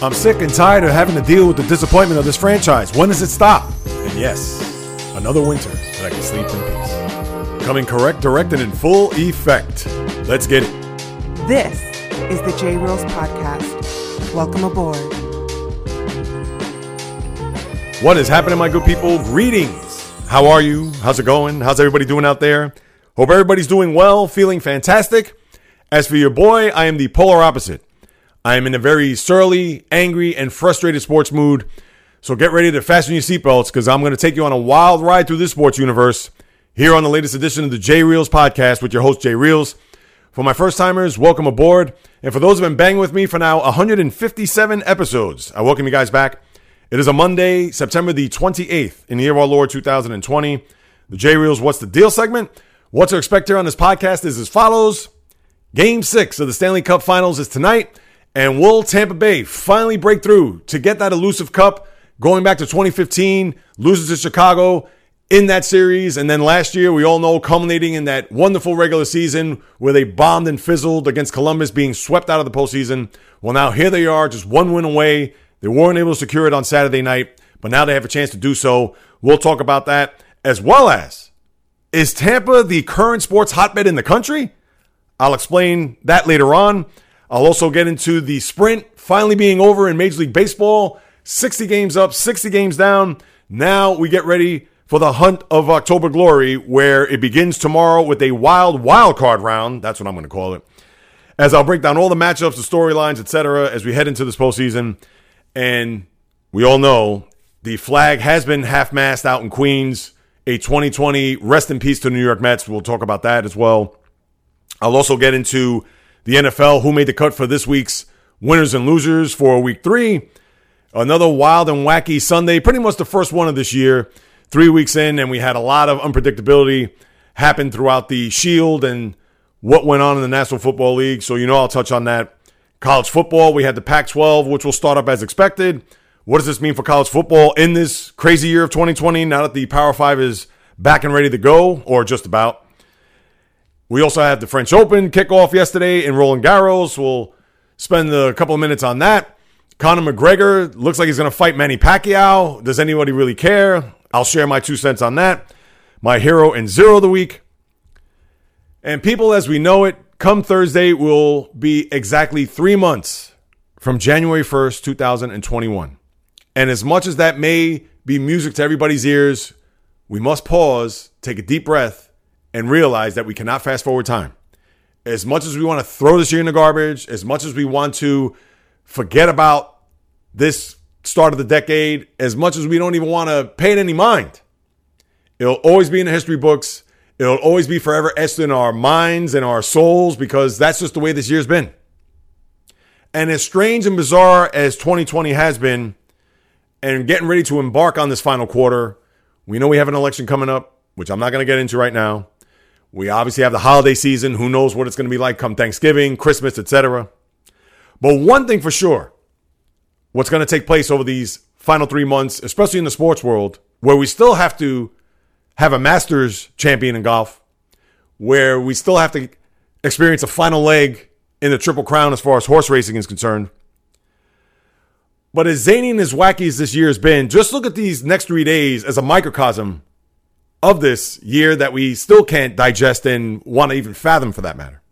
I'm sick and tired of having to deal with the disappointment of this franchise. When does it stop? And yes, another winter that I can sleep in peace. Coming correct, direct, and in full effect. Let's get it. This is the J Reels Podcast. Welcome aboard. What is happening, my good people? Greetings. How are you? How's it going? How's everybody doing out there? Hope everybody's doing well, feeling fantastic. As for your boy, I am the polar opposite. I am in a very surly, angry, and frustrated sports mood. So get ready to fasten your seatbelts because I'm going to take you on a wild ride through this sports universe here on the latest edition of the J Reels podcast with your host, Jay Reels. For my first timers, welcome aboard. And for those who have been banging with me for now 157 episodes, I welcome you guys back. It is a Monday, September the 28th in the year of our Lord 2020. The J Reels What's the Deal segment. What to expect here on this podcast is as follows Game six of the Stanley Cup finals is tonight. And will Tampa Bay finally break through to get that elusive cup going back to 2015, loses to Chicago in that series? And then last year, we all know, culminating in that wonderful regular season where they bombed and fizzled against Columbus, being swept out of the postseason. Well, now here they are, just one win away. They weren't able to secure it on Saturday night, but now they have a chance to do so. We'll talk about that as well as is Tampa the current sports hotbed in the country? I'll explain that later on. I'll also get into the sprint finally being over in Major League Baseball 60 games up, 60 games down. Now we get ready for the hunt of October glory, where it begins tomorrow with a wild wild card round. That's what I'm going to call it. As I'll break down all the matchups, the storylines, etc., as we head into this postseason. And we all know the flag has been half mast out in Queens. A 2020 rest in peace to New York Mets. We'll talk about that as well. I'll also get into the NFL, who made the cut for this week's winners and losers for week three. Another wild and wacky Sunday, pretty much the first one of this year, three weeks in, and we had a lot of unpredictability happen throughout the Shield and what went on in the National Football League. So, you know, I'll touch on that. College football, we had the Pac 12, which will start up as expected. What does this mean for college football in this crazy year of 2020 now that the Power Five is back and ready to go, or just about? We also had the French Open kickoff yesterday in Roland Garros. We'll spend a couple of minutes on that. Conor McGregor looks like he's going to fight Manny Pacquiao. Does anybody really care? I'll share my two cents on that. My hero and zero of the week. And people, as we know it, come Thursday will be exactly three months from January 1st, 2021. And as much as that may be music to everybody's ears, we must pause, take a deep breath, and realize that we cannot fast forward time. As much as we want to throw this year in the garbage, as much as we want to forget about this start of the decade, as much as we don't even want to pay it any mind, it'll always be in the history books. It'll always be forever etched in our minds and our souls because that's just the way this year's been. And as strange and bizarre as 2020 has been, and getting ready to embark on this final quarter, we know we have an election coming up, which I'm not going to get into right now. We obviously have the holiday season. Who knows what it's going to be like come Thanksgiving, Christmas, etc. But one thing for sure, what's going to take place over these final three months, especially in the sports world, where we still have to have a Masters champion in golf, where we still have to experience a final leg in the Triple Crown as far as horse racing is concerned. But as zany and as wacky as this year has been, just look at these next three days as a microcosm of this year that we still can't digest and want to even fathom for that matter.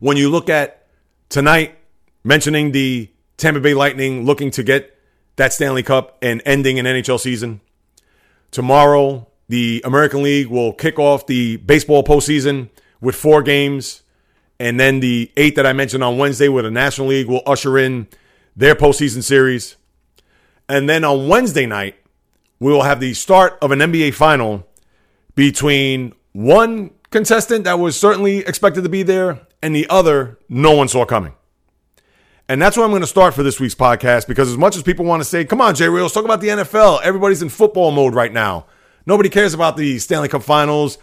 When you look at tonight, mentioning the Tampa Bay Lightning looking to get that Stanley Cup and ending an NHL season. Tomorrow, the American League will kick off the baseball postseason with four games. And then the eight that I mentioned on Wednesday with the National League will usher in their postseason series. And then on Wednesday night, we will have the start of an NBA final between one contestant that was certainly expected to be there and the other no one saw coming. And that's where I'm going to start for this week's podcast because as much as people want to say, come on, Jay Reels, talk about the NFL. Everybody's in football mode right now. Nobody cares about the Stanley Cup finals.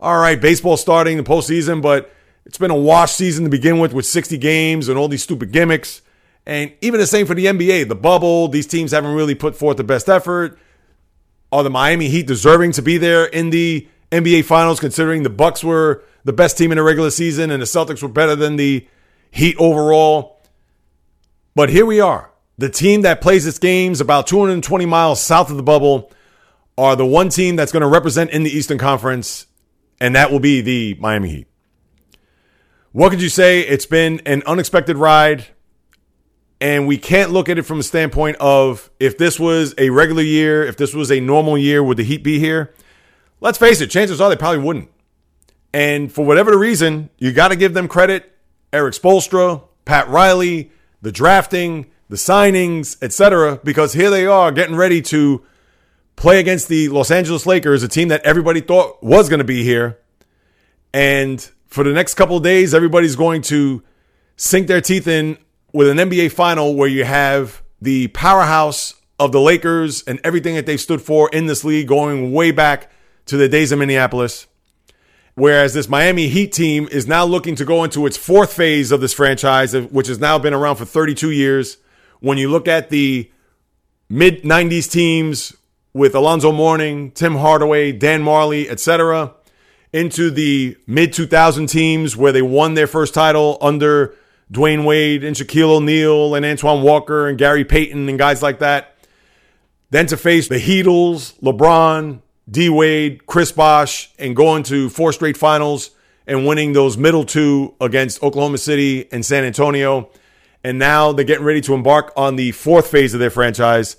All right, baseball starting the postseason, but it's been a wash season to begin with with 60 games and all these stupid gimmicks. And even the same for the NBA, the bubble, these teams haven't really put forth the best effort. Are the Miami Heat deserving to be there in the NBA finals considering the Bucks were the best team in the regular season and the Celtics were better than the Heat overall? But here we are. The team that plays its games about 220 miles south of the bubble are the one team that's going to represent in the Eastern Conference, and that will be the Miami Heat. What could you say? It's been an unexpected ride, and we can't look at it from a standpoint of if this was a regular year, if this was a normal year, would the Heat be here? Let's face it, chances are they probably wouldn't. And for whatever the reason, you got to give them credit. Erik Spoelstra, Pat Riley, the drafting, the signings, etc. Because here they are getting ready to play against the Los Angeles Lakers, a team that everybody thought was going to be here. And for the next couple days, everybody's going to sink their teeth in with an NBA final where you have the powerhouse of the Lakers and everything that they've stood for in this league going way back to the days of Minneapolis. Whereas this Miami Heat team is now looking to go into its fourth phase of this franchise, which has now been around for 32 years. When you look at the mid 90s teams with Alonzo Mourning, Tim Hardaway, Dan Majerle, etc., into the mid 2000 teams where they won their first title under Dwyane Wade and Shaquille O'Neal and Antoine Walker and Gary Payton and guys like that. Then to face the Heatles, LeBron, D Wade, Chris Bosh, and going to four straight finals and winning those middle two against Oklahoma City and San Antonio. And now they're getting ready to embark on the fourth phase of their franchise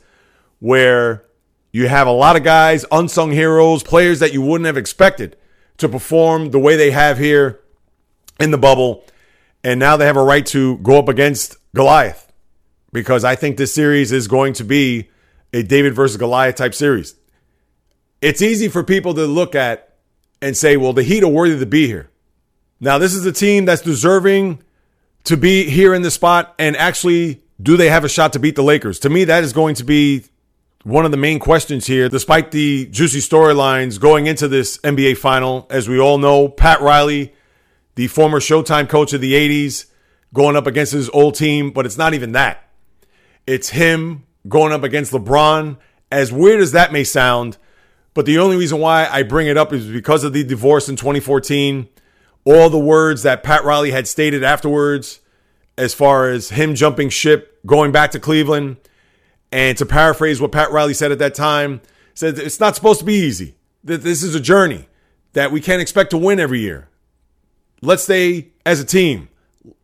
where you have a lot of guys, unsung heroes, players that you wouldn't have expected to perform the way they have here in the bubble. And now they have a right to go up against Goliath because I think this series is going to be a David versus Goliath type series it's easy for people to look at and say, well, the Heat are worthy to be here. Now, this is a team that's deserving to be here in the spot. And actually, do they have a shot to beat the Lakers? To me, that is going to be one of the main questions here, despite the juicy storylines going into this NBA final. As we all know, Pat Riley, the former Showtime coach of the 80s, going up against his old team, but it's not even that. It's him going up against LeBron. As weird as that may sound, but the only reason why I bring it up is because of the divorce in 2014. All the words that Pat Riley had stated afterwards, as far as him jumping ship, going back to Cleveland, and to paraphrase what Pat Riley said at that time, said it's not supposed to be easy. This is a journey that we can't expect to win every year. Let's stay as a team.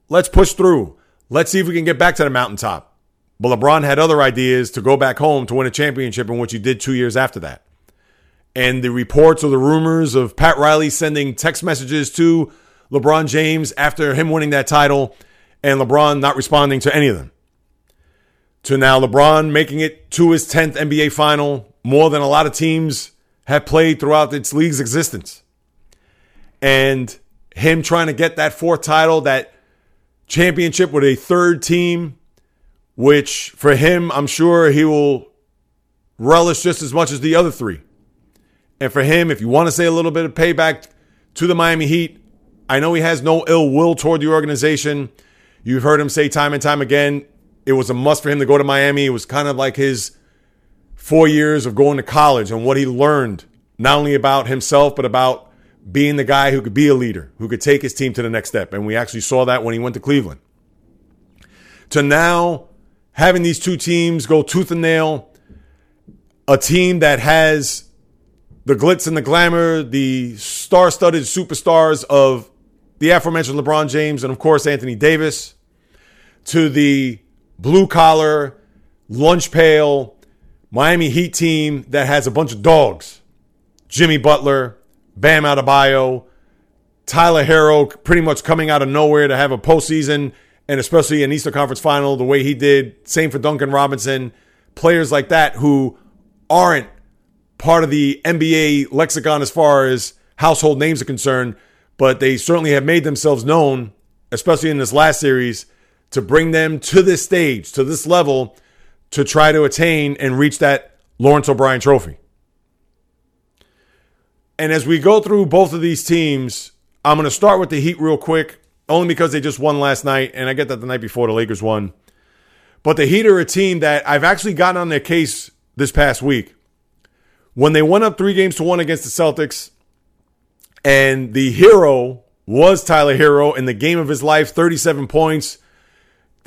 Let's push through. Let's see if we can get back to the mountaintop. But LeBron had other ideas to go back home to win a championship, in which he did two years after that and the reports or the rumors of Pat Riley sending text messages to LeBron James after him winning that title and LeBron not responding to any of them. To now LeBron making it to his 10th NBA final, more than a lot of teams have played throughout its league's existence. And him trying to get that fourth title, that championship with a third team, which for him, I'm sure he will relish just as much as the other three. And for him, if you want to say a little bit of payback to the Miami Heat, I know he has no ill will toward the organization. You've heard him say time and time again, it was a must for him to go to Miami. It was kind of like his four years of going to college and what he learned, not only about himself, but about being the guy who could be a leader, who could take his team to the next step. And we actually saw that when he went to Cleveland. To now having these two teams go tooth and nail, a team that has the glitz and the glamour, the star studded superstars of the aforementioned LeBron James and, of course, Anthony Davis, to the blue collar, lunch pail Miami Heat team that has a bunch of dogs Jimmy Butler, Bam Adebayo, Tyler Herro, pretty much coming out of nowhere to have a postseason and especially an Eastern Conference final the way he did. Same for Duncan Robinson. Players like that who aren't part of the NBA lexicon as far as household names are concerned, but they certainly have made themselves known, especially in this last series, to bring them to this stage, to this level, to try to attain and reach that Lawrence O'Brien trophy. And as we go through both of these teams, I'm going to start with the Heat real quick, only because they just won last night, and I get that the night before the Lakers won. But the Heat are a team that I've actually gotten on their case this past week. When they went up three games to one against the Celtics, and the hero was Tyler Herro in the game of his life 37 points,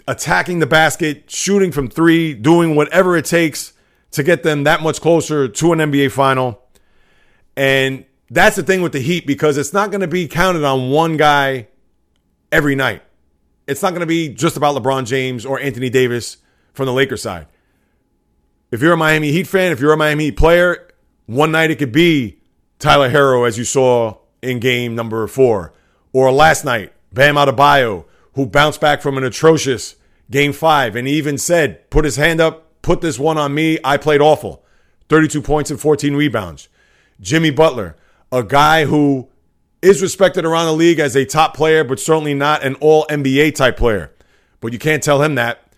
attacking the basket, shooting from three, doing whatever it takes to get them that much closer to an NBA final. And that's the thing with the Heat because it's not going to be counted on one guy every night. It's not going to be just about LeBron James or Anthony Davis from the Lakers side. If you're a Miami Heat fan, if you're a Miami Heat player, one night it could be Tyler Herro, as you saw in game number four, or last night, Bam Adebayo, who bounced back from an atrocious game five and he even said, put his hand up, put this one on me. I played awful. 32 points and 14 rebounds. Jimmy Butler, a guy who is respected around the league as a top player, but certainly not an all NBA type player. But you can't tell him that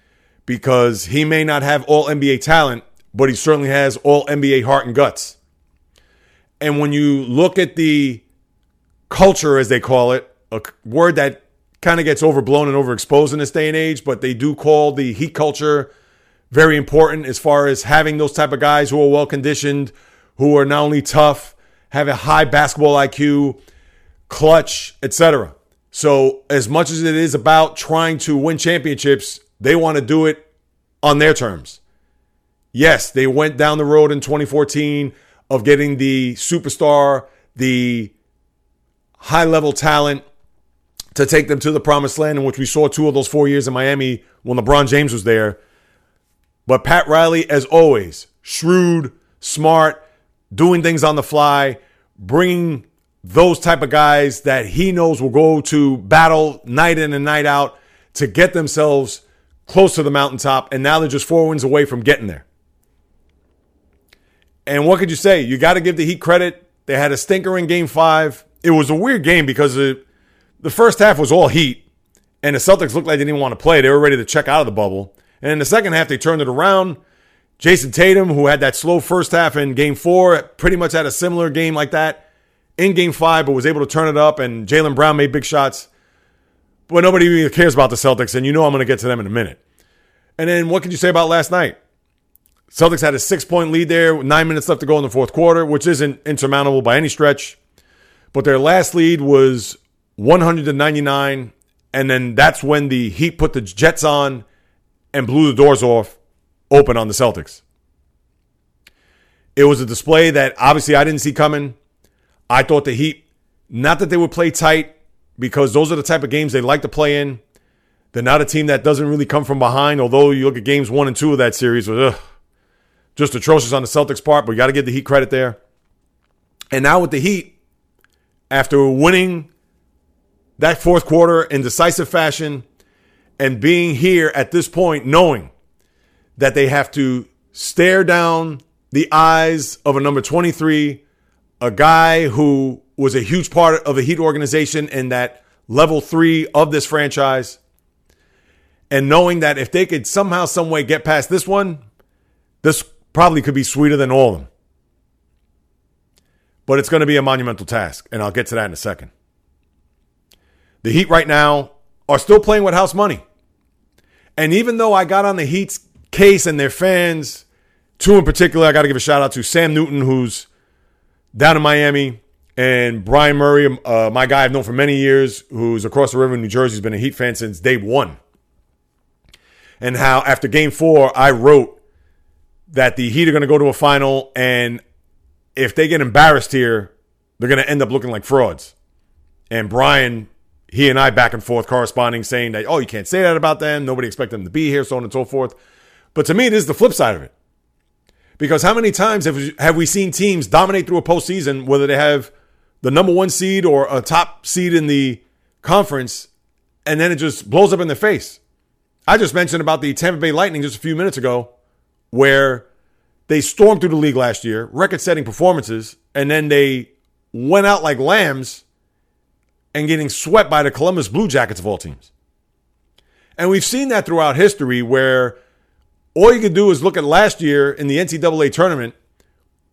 because he may not have all NBA talent, but he certainly has all NBA heart and guts. And when you look at the culture, as they call it, a word that kind of gets overblown and overexposed in this day and age, but they do call the heat culture very important as far as having those type of guys who are well conditioned, who are not only tough, have a high basketball IQ, clutch, etc. So as much as it is about trying to win championships, they want to do it on their terms. Yes, they went down the road in 2014 of getting the superstar, the high level talent to take them to the promised land, in which we saw two of those four years in Miami when LeBron James was there. But Pat Riley, as always, shrewd, smart, doing things on the fly, bringing those type of guys that he knows will go to battle night in and night out to get themselves close to the mountaintop. And now they're just four wins away from getting there. And what could you say? You got to give the Heat credit. They had a stinker in game five. It was a weird game because it, the first half was all Heat, and the Celtics looked like they didn't want to play. They were ready to check out of the bubble. And in the second half, they turned it around. Jayson Tatum, who had that slow first half in game four, pretty much had a similar game like that in game five, but was able to turn it up. And Jaylen Brown made big shots. But nobody really cares about the Celtics, and you know I'm going to get to them in a minute. And then what can you say about last night? Celtics had a six point lead there, nine minutes left to go in the fourth quarter, which isn't insurmountable by any stretch. But their last lead was 199. And then that's when the Heat put the Jets on and blew the doors off open on the Celtics. It was a display that obviously I didn't see coming. I thought the Heat, not that they would play tight, because those are the type of games they like to play in. They're not a team that doesn't really come from behind, although you look at games one and two of that series, was just atrocious on the Celtics' part, but you got to give the Heat credit there. And now with the Heat, after winning that fourth quarter in decisive fashion and being here at this point, knowing that they have to stare down the eyes of a number 23, a guy who was a huge part of the Heat organization and that level three of this franchise. And knowing that if they could somehow, some way get past this one, this probably could be sweeter than all of them. But it's going to be a monumental task, and I'll get to that in a second. The Heat right now are still playing with house money. And even though I got on the Heat's case and their fans, two in particular, I got to give a shout out to Sam Newton, who's down in Miami, and Brian Murray, uh, my guy I've known for many years, who's across the river in New Jersey, has been a Heat fan since day one. And how after game four, I wrote that the Heat are going to go to a final, and if they get embarrassed here, they're going to end up looking like frauds. And Brian, he and I back and forth corresponding, saying that, oh, you can't say that about them. Nobody expect them to be here, so on and so forth. But to me, this is the flip side of it. Because how many times have we, have we seen teams dominate through a postseason, whether they have the number one seed or a top seed in the conference, and then it just blows up in their face? I just mentioned about the Tampa Bay Lightning just a few minutes ago, where they stormed through the league last year, record setting performances, and then they went out like lambs and getting swept by the Columbus Blue Jackets of all teams. And we've seen that throughout history where all you could do is look at last year in the NCAA tournament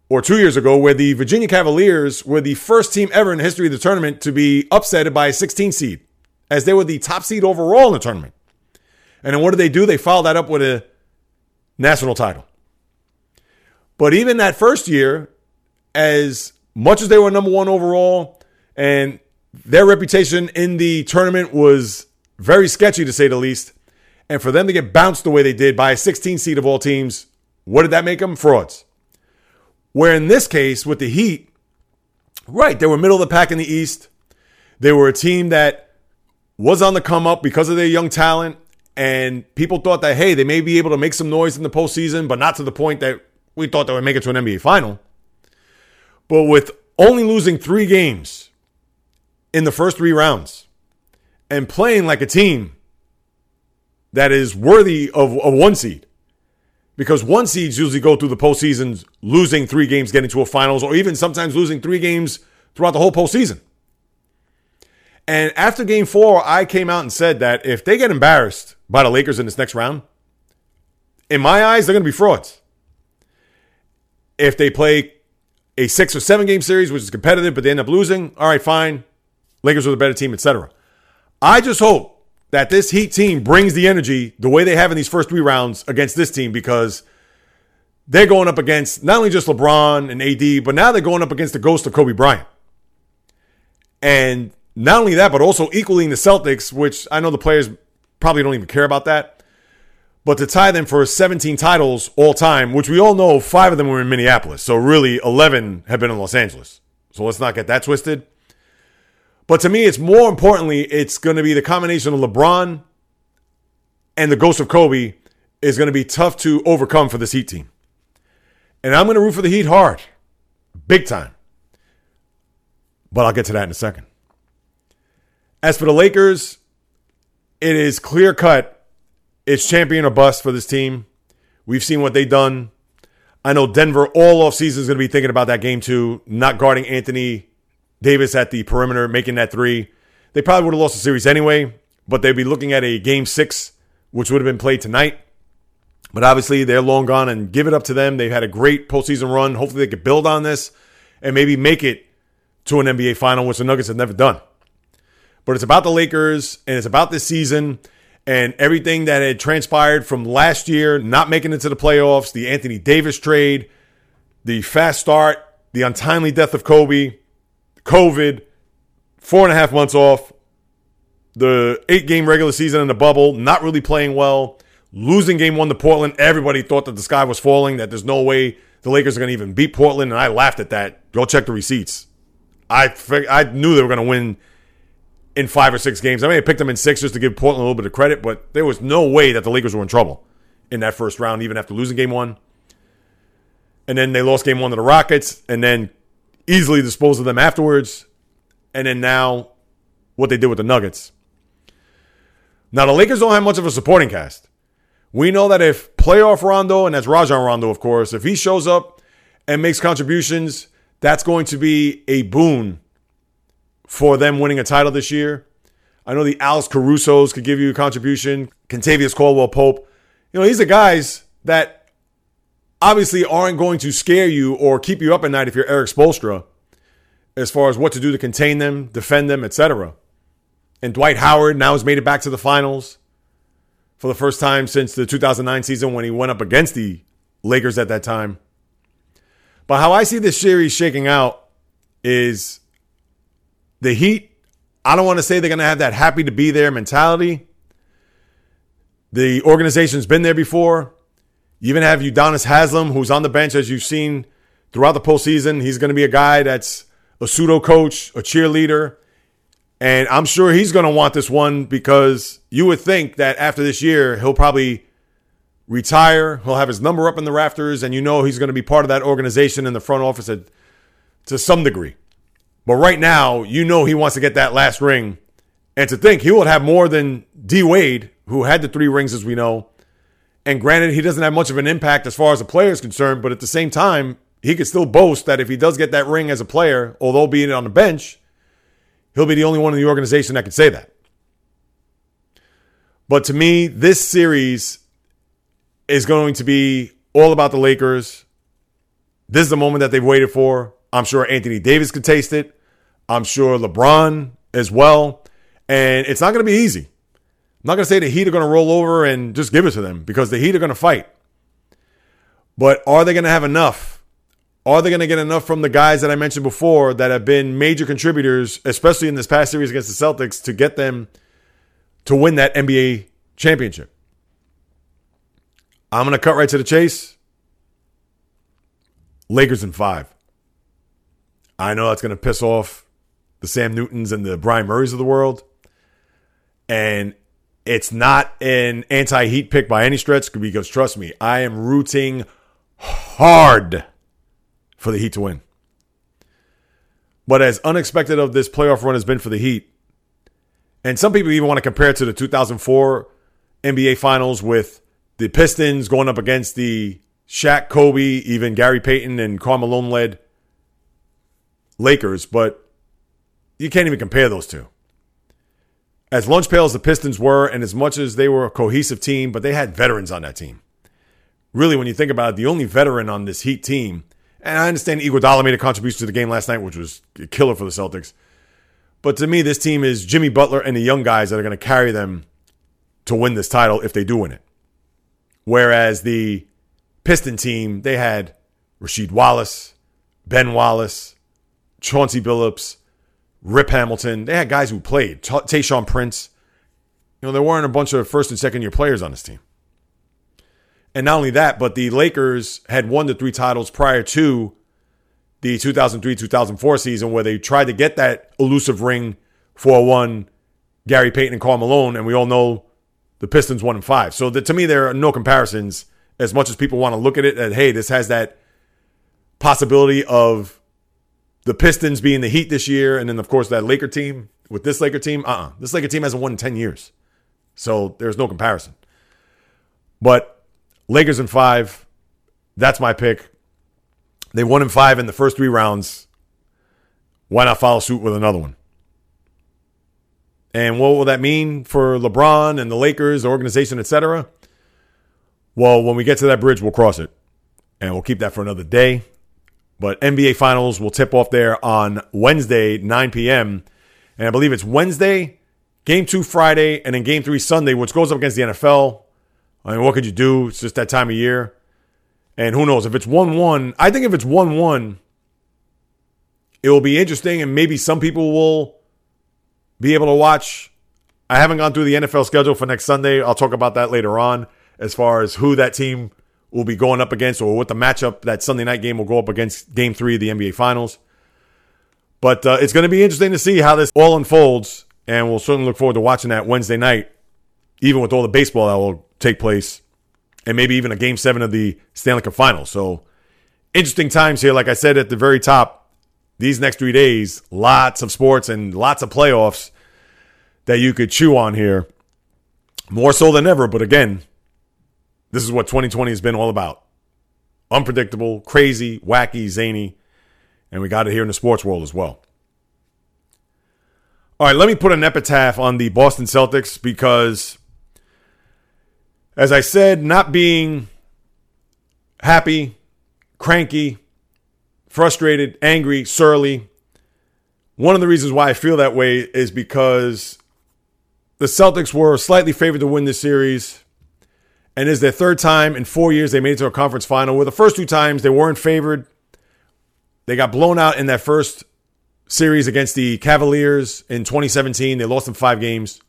or two years ago, where the Virginia Cavaliers were the first team ever in the history of the tournament to be upset by a 16 seed, as they were the top seed overall in the tournament. And then what did they do? They followed that up with a national title. But even that first year, as much as they were number one overall, and their reputation in the tournament was very sketchy to say the least, and for them to get bounced the way they did by a 16 seed of all teams, what did that make them? Frauds. Where in this case, with the Heat, right, they were middle of the pack in the East. They were a team that was on the come up because of their young talent. And people thought that, hey, they may be able to make some noise in the postseason, but not to the point that we thought they would make it to an NBA final. But with only losing three games in the first three rounds and playing like a team that is worthy of a one seed, because one seeds usually go through the postseason losing three games, getting to a finals, or even sometimes losing three games throughout the whole postseason. And after game four, I came out and said that if they get embarrassed by the Lakers in this next round, in my eyes, they're going to be frauds. If they play a six or seven game series, which is competitive, but they end up losing, all right, fine. Lakers are the better team, etc. I just hope that this Heat team brings the energy the way they have in these first three rounds against this team because they're going up against not only just LeBron and AD, but now they're going up against the ghost of Kobe Bryant. And not only that, but also equally in the Celtics, which I know the players probably don't even care about that. But to tie them for 17 titles all time, which we all know five of them were in Minneapolis. So really 11 have been in Los Angeles. So let's not get that twisted. But to me, it's more importantly, it's going to be the combination of LeBron and the ghost of Kobe is going to be tough to overcome for this Heat team. And I'm going to root for the Heat hard, big time. But I'll get to that in a second. As for the Lakers, it is clear cut. It's champion or bust for this team. We've seen what they've done. I know Denver all off season is going to be thinking about that game too, not guarding Anthony Davis at the perimeter making that three. They probably would have lost the series anyway, but they'd be looking at a game six, which would have been played tonight. But obviously, they're long gone and give it up to them. They've had a great postseason run. Hopefully, they could build on this and maybe make it to an NBA final, which the Nuggets have never done. But it's about the Lakers and it's about this season and everything that had transpired from last year, not making it to the playoffs, the Anthony Davis trade, the fast start, the untimely death of Kobe, COVID, four and a half months off, the eight game regular season in the bubble, not really playing well, losing game one to Portland. Everybody thought that the sky was falling, that there's no way the Lakers are going to even beat Portland, and I laughed at that. Go check the receipts. I I knew they were going to win in five or six games. I may have picked them in six just to give Portland a little bit of credit, but there was no way that the Lakers were in trouble in that first round, even after losing game one. And then they lost game one to the Rockets, and then easily dispose of them afterwards. And then now, what they did with the Nuggets. Now, the Lakers don't have much of a supporting cast. We know that if playoff Rondo, and that's Rajon Rondo, of course, if he shows up and makes contributions, that's going to be a boon for them winning a title this year. I know the Alex Caruso's could give you a contribution. Kentavious Caldwell Pope. You know, these are guys that obviously aren't going to scare you or keep you up at night if you're Erik Spoelstra as far as what to do to contain them, defend them, etc. And Dwight Howard now has made it back to the finals for the first time since the 2009 season when he went up against the Lakers at that time. But how I see this series shaking out is the Heat. I don't want to say they're going to have that happy to be there mentality. The organization's been there before. You even have Udonis Haslem, who's on the bench, as you've seen throughout the postseason. He's going to be a guy that's a pseudo coach, a cheerleader. And I'm sure he's going to want this one because you would think that after this year, he'll probably retire. He'll have his number up in the rafters, and you know he's going to be part of that organization in the front office at, to some degree. But right now, you know he wants to get that last ring. And to think he will have more than D Wade, who had the three rings, as we know, and granted, he doesn't have much of an impact as far as the player is concerned, but at the same time, he could still boast that if he does get that ring as a player, although being on the bench, he'll be the only one in the organization that can say that. But to me, this series is going to be all about the Lakers. This is the moment that they've waited for. I'm sure Anthony Davis could taste it. I'm sure LeBron as well. And it's not going to be easy. I'm not going to say the Heat are going to roll over and just give it to them because the Heat are going to fight. But are they going to have enough? Are they going to get enough from the guys that I mentioned before that have been major contributors, especially in this past series against the Celtics, to get them to win that NBA championship? I'm going to cut right to the chase. Lakers in five. I know that's going to piss off the Sam Newtons and the Brian Murrays of the world. And it's not an anti Heat pick by any stretch because trust me, I am rooting hard for the Heat to win. But as unexpected of this playoff run has been for the Heat, and some people even want to compare it to the 2004 NBA Finals with the Pistons going up against the Shaq, Kobe, even Gary Payton and Karl Malone led Lakers, but you can't even compare those two. As lunch pail as the Pistons were, and as much as they were a cohesive team, but they had veterans on that team. Really, when you think about it, the only veteran on this Heat team, and I understand Iguodala made a contribution to the game last night, which was a killer for the Celtics. But to me, this team is Jimmy Butler and the young guys that are going to carry them to win this title if they do win it. Whereas the Piston team, they had Rasheed Wallace, Ben Wallace, Chauncey Billups, Rip Hamilton. They had guys who played. Tayshaun Prince. You know, there weren't a bunch of first and second year players on this team. And not only that, but the Lakers had won the three titles prior to the 2003 2004 season where they tried to get that elusive ring for one Gary Payton and Karl Malone. And we all know the Pistons won in five. So the, to me, there are no comparisons as much as people want to look at it and hey, this has that possibility of the Pistons being the Heat this year, and then of course that Laker team with this Laker team. Uh, uh-uh. this Laker team hasn't won in ten years, so there's no comparison. But Lakers in five, that's my pick. They won in five in the first three rounds. Why not follow suit with another one? And what will that mean for LeBron and the Lakers, the organization, etc.? Well, when we get to that bridge, we'll cross it. And we'll keep that for another day. But NBA Finals will tip off there on Wednesday, 9 p.m. And I believe it's Wednesday, game two Friday, and then game three Sunday, which goes up against the NFL. I mean, what could you do? It's just that time of year. And who knows? If it's 1 1, I think if it's 1 1, it will be interesting, and maybe some people will be able to watch. I haven't gone through the NFL schedule for next Sunday. I'll talk about that later on as far as who that team will be going up against or what the matchup that Sunday night game will go up against game three of the NBA Finals. But uh, it's going to be interesting to see how this all unfolds, and we'll certainly look forward to watching that Wednesday night, even with all the baseball that will take place, and maybe even a game seven of the Stanley Cup Finals. So interesting times here. Like I said at the very top, these next three days, lots of sports and lots of playoffs that you could chew on here. More so than ever, but again, this is what 2020 has been all about unpredictable, crazy, wacky, zany. And we got it here in the sports world as well. All right, let me put an epitaph on the Boston Celtics because, as I said, not being happy, cranky, frustrated, angry, surly. One of the reasons why I feel that way is because the Celtics were slightly favored to win this series and is their third time in four years they made it to a conference final. Where the first two times they weren't favored, they got blown out in that first series against the Cavaliers in 2017. They lost in five games.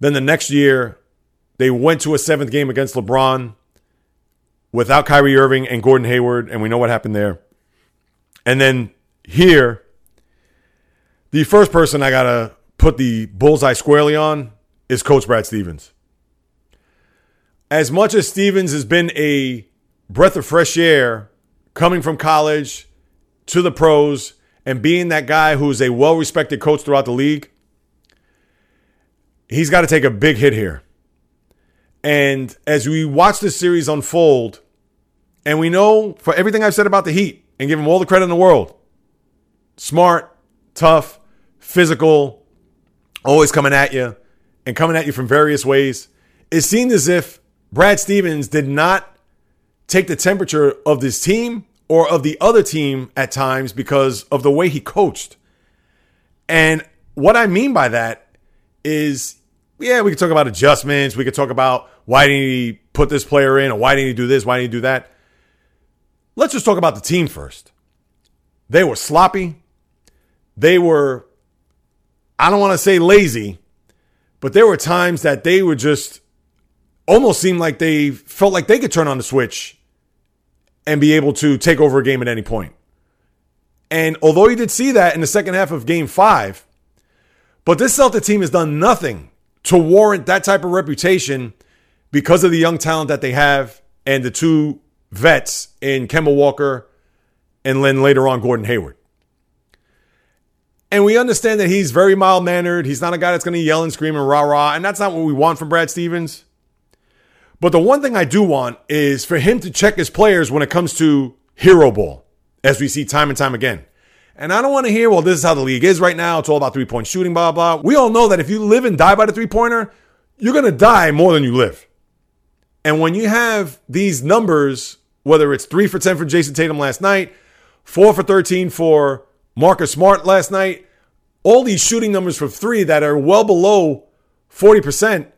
Then the next year, they went to a seventh game against LeBron without Kyrie Irving and Gordon Hayward, and we know what happened there. And then here, the first person I got to put the bullseye squarely on is Coach Brad Stevens as much as Stevens has been a breath of fresh air coming from college to the pros and being that guy who's a well respected coach throughout the league, he's got to take a big hit here. And as we watch this series unfold, and we know for everything I've said about the Heat and give him all the credit in the world smart, tough, physical, always coming at you, and coming at you from various ways, it seemed as if Brad Stevens did not take the temperature of this team or of the other team at times because of the way he coached. And what I mean by that is, yeah, we could talk about adjustments. We could talk about why didn't he put this player in or why didn't he do this? Why didn't he do that? Let's just talk about the team first. They were sloppy. They were, I don't want to say lazy, but there were times that they were just almost seemed like they felt like they could turn on the switch and be able to take over a game at any point. And although you did see that in the second half of game five, but this Celtic team has done nothing to warrant that type of reputation because of the young talent that they have and the two vets in Kemba Walker and then later on Gordon Hayward. And we understand that he's very mild mannered. He's not a guy that's going to yell and scream and rah rah. And that's not what we want from Brad Stevens. But the one thing I do want is for him to check his players when it comes to hero ball, as we see time and time again. And I don't want to hear, well, this is how the league is right now. It's all about three point shooting, blah, blah. We all know that if you live and die by the three pointer, you're going to die more than you live. And when you have these numbers, whether it's three for 10 for Jayson Tatum last night, four for 13 for Marcus Smart last night, all these shooting numbers for three that are well below 40%,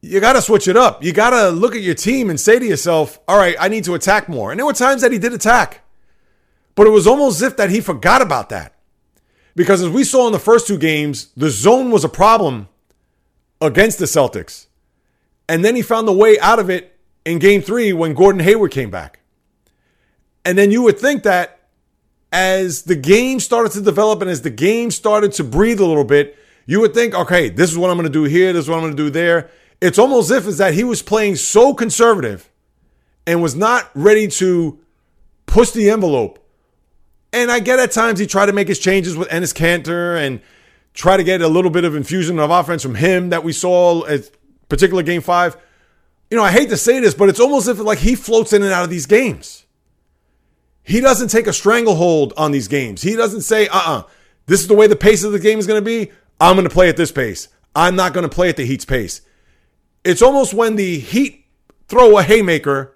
you got to switch it up. You got to look at your team and say to yourself, all right, I need to attack more. And there were times that he did attack, but it was almost as if that he forgot about that. Because as we saw in the first two games, the zone was a problem against the Celtics. And then he found the way out of it in game three when Gordon Hayward came back. And then you would think that as the game started to develop and as the game started to breathe a little bit, you would think, okay, this is what I'm going to do here, this is what I'm going to do there. It's almost as if is that he was playing so conservative and was not ready to push the envelope. And I get at times he tried to make his changes with Enes Kanter and try to get a little bit of infusion of offense from him that we saw at particular game five. You know, I hate to say this, but it's almost if like he floats in and out of these games. He doesn't take a stranglehold on these games. He doesn't say, uh uh-uh, uh, this is the way the pace of the game is going to be. I'm going to play at this pace. I'm not going to play at the Heat's pace. It's almost when the Heat throw a haymaker,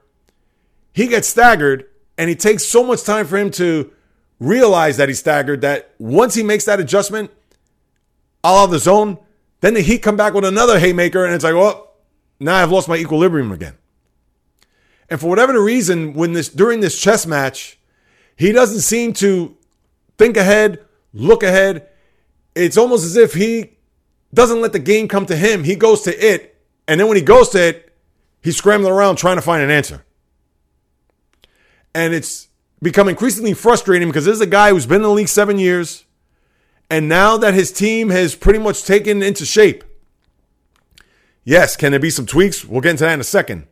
he gets staggered, and it takes so much time for him to realize that he's staggered that once he makes that adjustment, all of the zone, then the Heat come back with another haymaker, and it's like, well, now I've lost my equilibrium again. And for whatever the reason, when this during this chess match, he doesn't seem to think ahead, look ahead. It's almost as if he doesn't let the game come to him. He goes to it and then when he goes to it, he's scrambling around trying to find an answer. And it's become increasingly frustrating because this is a guy who's been in the league seven years. And now that his team has pretty much taken into shape, yes, can there be some tweaks? We'll get into that in a second.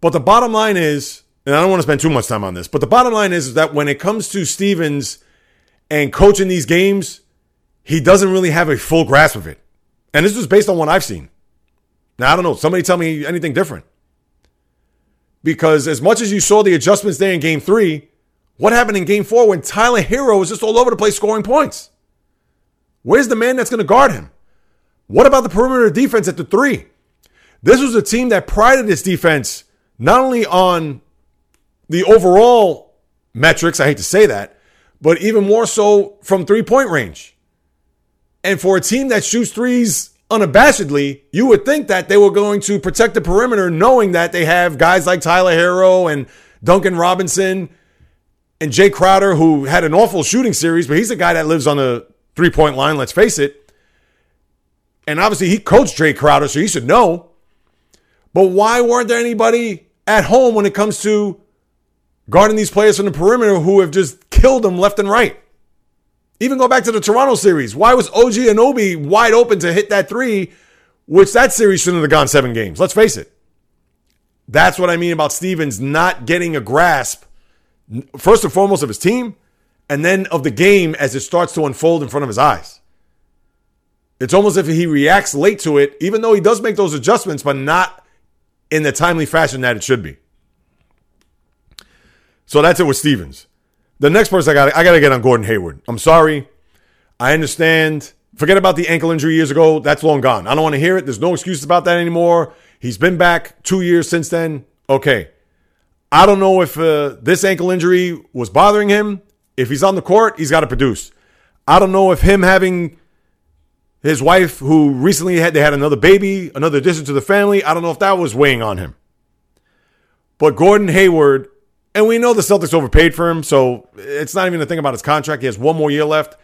But the bottom line is, and I don't want to spend too much time on this, but the bottom line is, is that when it comes to Stevens and coaching these games, he doesn't really have a full grasp of it. And this is based on what I've seen. Now, I don't know. Somebody tell me anything different. Because as much as you saw the adjustments there in game three, what happened in game four when Tyler Herro was just all over the place scoring points? Where's the man that's going to guard him? What about the perimeter defense at the three? This was a team that prided its defense not only on the overall metrics, I hate to say that, but even more so from three point range. And for a team that shoots threes unabashedly, you would think that they were going to protect the perimeter, knowing that they have guys like Tyler Herro and Duncan Robinson and Jae Crowder, who had an awful shooting series, but he's a guy that lives on the three point line, let's face it. And obviously, he coached Jae Crowder, so he should know. But why weren't there anybody at home when it comes to guarding these players from the perimeter who have just killed them left and right? Even go back to the Toronto series. Why was OG Anunoby wide open to hit that three, which that series shouldn't have gone seven games? Let's face it. That's what I mean about Stevens not getting a grasp, first and foremost, of his team, and then of the game as it starts to unfold in front of his eyes. It's almost if he reacts late to it, even though he does make those adjustments, but not in the timely fashion that it should be. So that's it with Stevens. The next person I got I got to get on Gordon Hayward. I'm sorry. I understand Forget about the ankle injury years ago. That's long gone. I don't want to hear it. There's no excuses about that anymore. He's been back two years since then. Okay. I don't know if uh, this ankle injury was bothering him. If he's on the court, he's got to produce. I don't know if him having his wife, who recently had they had another baby, another addition to the family, I don't know if that was weighing on him. But Gordon Hayward, and we know the Celtics overpaid for him, so it's not even a thing about his contract. He has one more year left,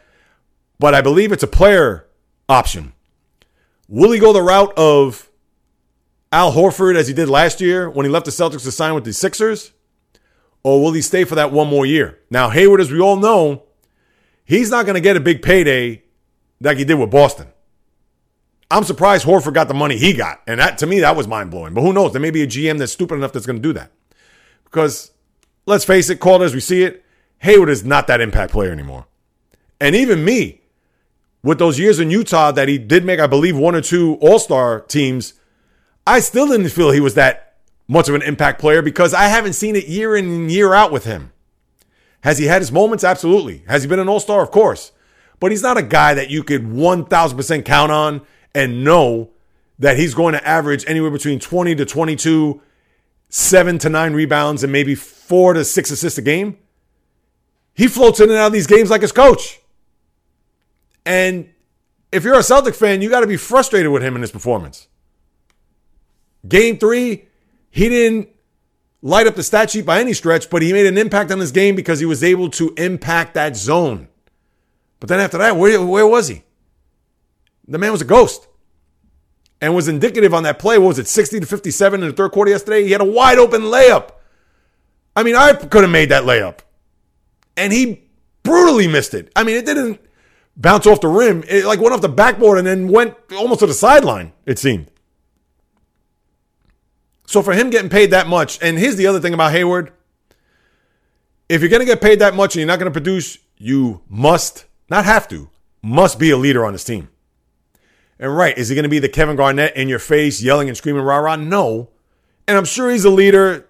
but I believe it's a player option. Will he go the route of Al Horford as he did last year when he left the Celtics to sign with the Sixers? Or will he stay for that one more year? Now, Hayward, as we all know, he's not going to get a big payday like he did with Boston. I'm surprised Horford got the money he got. And that to me, that was mind blowing. But who knows? There may be a GM that's stupid enough that's going to do that. Because let's face it, called as we see it, Hayward is not that impact player anymore. And even me, with those years in Utah that he did make, I believe, one or two All Star teams, I still didn't feel he was that much of an impact player because I haven't seen it year in and year out with him. Has he had his moments? Absolutely. Has he been an All Star? Of course. But he's not a guy that you could 1000% count on and know that he's going to average anywhere between 20 to 22, seven to nine rebounds, and maybe four to six assists a game. He floats in and out of these games like his coach. And if you're a Celtic fan, you got to be frustrated with him in his performance. Game three, he didn't light up the stat sheet by any stretch, but he made an impact on this game because he was able to impact that zone. But then after that, where, where was he? The man was a ghost and was indicative on that play. What was it, 60 to 57 in the third quarter yesterday? He had a wide open layup. I mean, I could have made that layup. And he brutally missed it. I mean, it didn't bounce off the rim. It like went off the backboard and then went almost to the sideline, it seemed. So for him getting paid that much, and here's the other thing about Hayward. If you're going to get paid that much and you're not going to produce, you must, not have to, must be a leader on this team. And right, is he going to be the Kevin Garnett in your face, yelling and screaming rah rah? No. And I'm sure he's a leader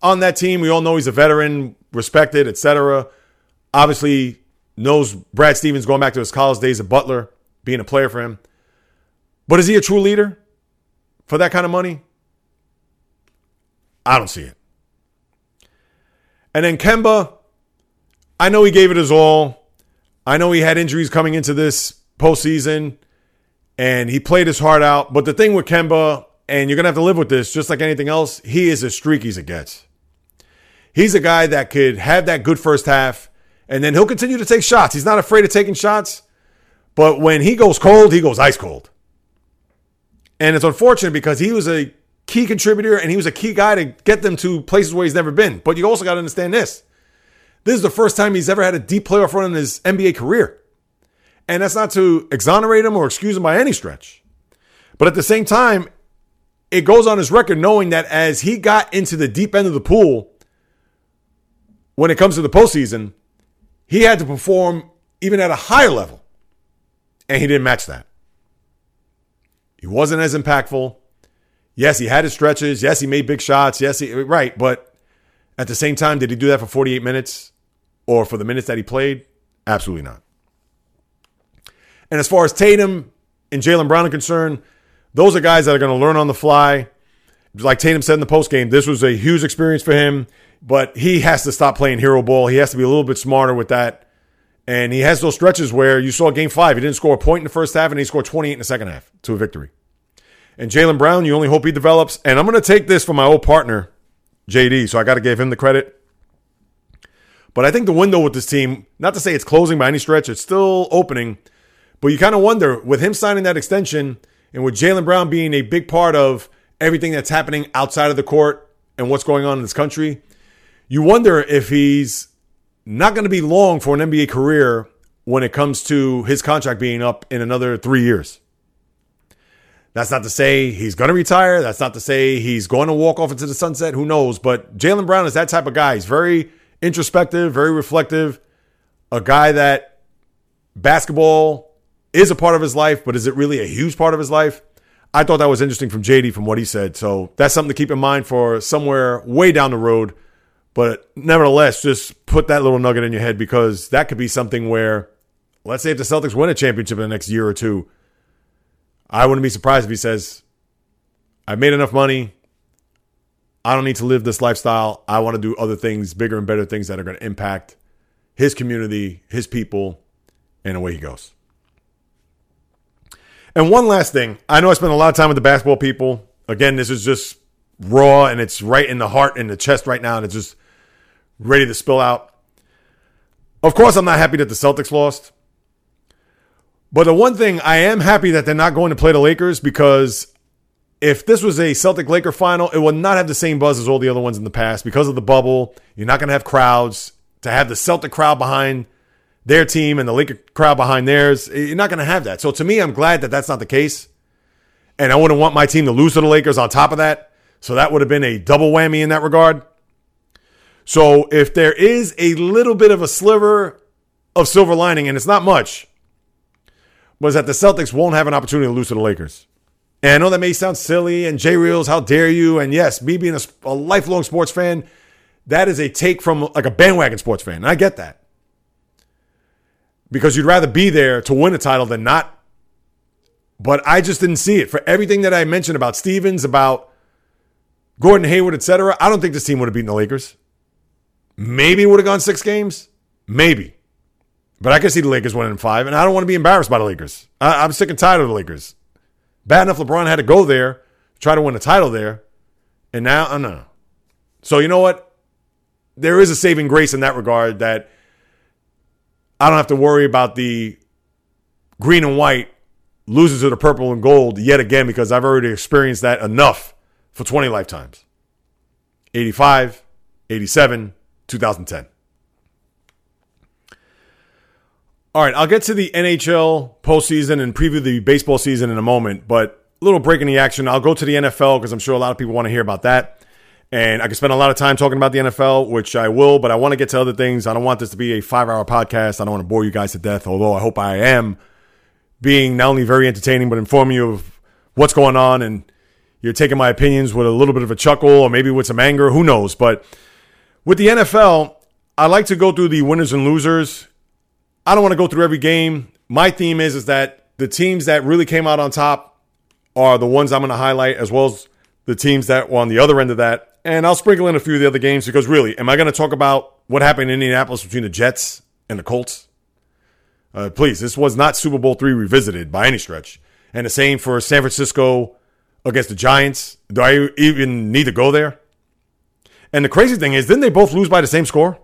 on that team. We all know he's a veteran, respected, etc. Obviously, knows Brad Stevens going back to his college days of Butler, being a player for him. But is he a true leader for that kind of money? I don't see it. And then Kemba, I know he gave it his all. I know he had injuries coming into this postseason and he played his heart out. But the thing with Kemba, and you're going to have to live with this just like anything else, he is as streaky as it gets. He's a guy that could have that good first half, and then he'll continue to take shots. He's not afraid of taking shots, but when he goes cold, he goes ice cold. And it's unfortunate because he was a key contributor and he was a key guy to get them to places where he's never been. But you also got to understand this. This is the first time he's ever had a deep playoff run in his NBA career. And that's not to exonerate him or excuse him by any stretch. But at the same time, it goes on his record knowing that as he got into the deep end of the pool, when it comes to the postseason, he had to perform even at a higher level. And he didn't match that. He wasn't as impactful. Yes, he had his stretches. Yes, he made big shots. Yes, he, right. But at the same time, did he do that for 48 minutes or for the minutes that he played? Absolutely not. And as far as Tatum and Jaylen Brown are concerned, those are guys that are going to learn on the fly. Like Tatum said in the post game, this was a huge experience for him, but he has to stop playing hero ball. He has to be a little bit smarter with that. And he has those stretches where you saw game five, he didn't score a point in the first half and he scored 28 in the second half to a victory. And Jaylen Brown, you only hope he develops. And I'm going to take this from my old partner, JD, so I got to give him the credit. But I think the window with this team, not to say it's closing by any stretch, it's still opening but you kind of wonder with him signing that extension and with Jaylen Brown being a big part of everything that's happening outside of the court and what's going on in this country, you wonder if he's not going to be long for an NBA career when it comes to his contract being up in another three years. That's not to say he's going to retire. That's not to say he's going to walk off into the sunset. Who knows? But Jaylen Brown is that type of guy. He's very introspective, very reflective, a guy that basketball is a part of his life, but is it really a huge part of his life? I thought that was interesting from JD from what he said. So that's something to keep in mind for somewhere way down the road. But nevertheless, just put that little nugget in your head because that could be something where let's say if the Celtics win a championship in the next year or two, I wouldn't be surprised if he says, I've made enough money. I don't need to live this lifestyle. I want to do other things, bigger and better things that are going to impact his community, his people, and away he goes. And one last thing. I know I spent a lot of time with the basketball people. Again, this is just raw and it's right in the heart and the chest right now, and it's just ready to spill out. Of course, I'm not happy that the Celtics lost. But the one thing I am happy that they're not going to play the Lakers because if this was a Celtic Laker final, it would not have the same buzz as all the other ones in the past because of the bubble. You're not going to have crowds. To have the Celtic crowd behind their team and the Laker crowd behind theirs, eh, you're not going to have that. So to me, I'm glad that that's not the case. And I wouldn't want my team to lose to the Lakers on top of that. So that would have been a double whammy in that regard. So if there is a little bit of a sliver of silver lining, and it's not much, was that the Celtics won't have an opportunity to lose to the Lakers. And I know that may sound silly, and J Reels, how dare you? And yes, me being a, a, lifelong sports fan, that is a take from like a bandwagon sports fan. And I get that. Because you'd rather be there to win a title than not. But I just didn't see it. For everything that I mentioned about Stevens, about Gordon Hayward, etc., I don't think this team would have beaten the Lakers. Maybe would have gone six games. Maybe. But I can see the Lakers winning in five, and I don't want to be embarrassed by the Lakers. I, am sick and tired of the Lakers. Bad enough LeBron had to go there, try to win a title there, and now, uh, oh know. So you know what? There is a saving grace in that regard that I don't have to worry about the green and white losing to the purple and gold yet again because I've already experienced that enough for 20 lifetimes. 85, 87, 2010. All right, I'll get to the NHL postseason and preview the baseball season in a moment, but a little break in the action. I'll go to the NFL because I'm sure a lot of people want to hear about that. And I can spend a lot of time talking about the NFL, which I will, but I want to get to other things. I don't want this to be a five hour podcast. I don't want to bore you guys to death, although I hope I am being not only very entertaining, but informing you of what's going on. And you're taking my opinions with a little bit of a chuckle or maybe with some anger. Who knows? But with the NFL, I like to go through the winners and losers I don't want to go through every game. My theme is is that the teams that really came out on top are the ones I'm going to highlight, as well as the teams that were on the other end of that. And I'll sprinkle in a few of the other games because really, am I going to talk about what happened in Indianapolis between the Jets and the Colts? Uh, please, this was not Super Bowl three revisited by any stretch. And the same for San Francisco against the Giants. Do I even need to go there? And the crazy thing is, didn't they both lose by the same score?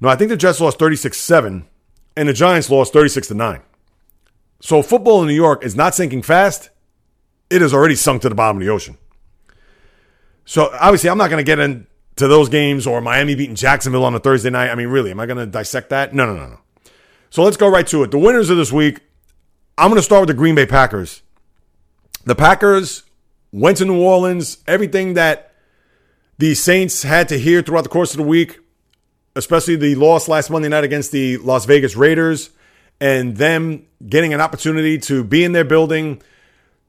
No, I think the Jets lost 36 7 and the Giants lost 36 to 9. So football in New York is not sinking fast. It has already sunk to the bottom of the ocean. So obviously, I'm not going to get into those games or Miami beating Jacksonville on a Thursday night. I mean, really, am I going to dissect that? No, no, no, no. So let's go right to it. The winners of this week, I'm going to start with the Green Bay Packers. The Packers went to New Orleans. Everything that the Saints had to hear throughout the course of the week especially the loss last Monday night against the Las Vegas Raiders and them getting an opportunity to be in their building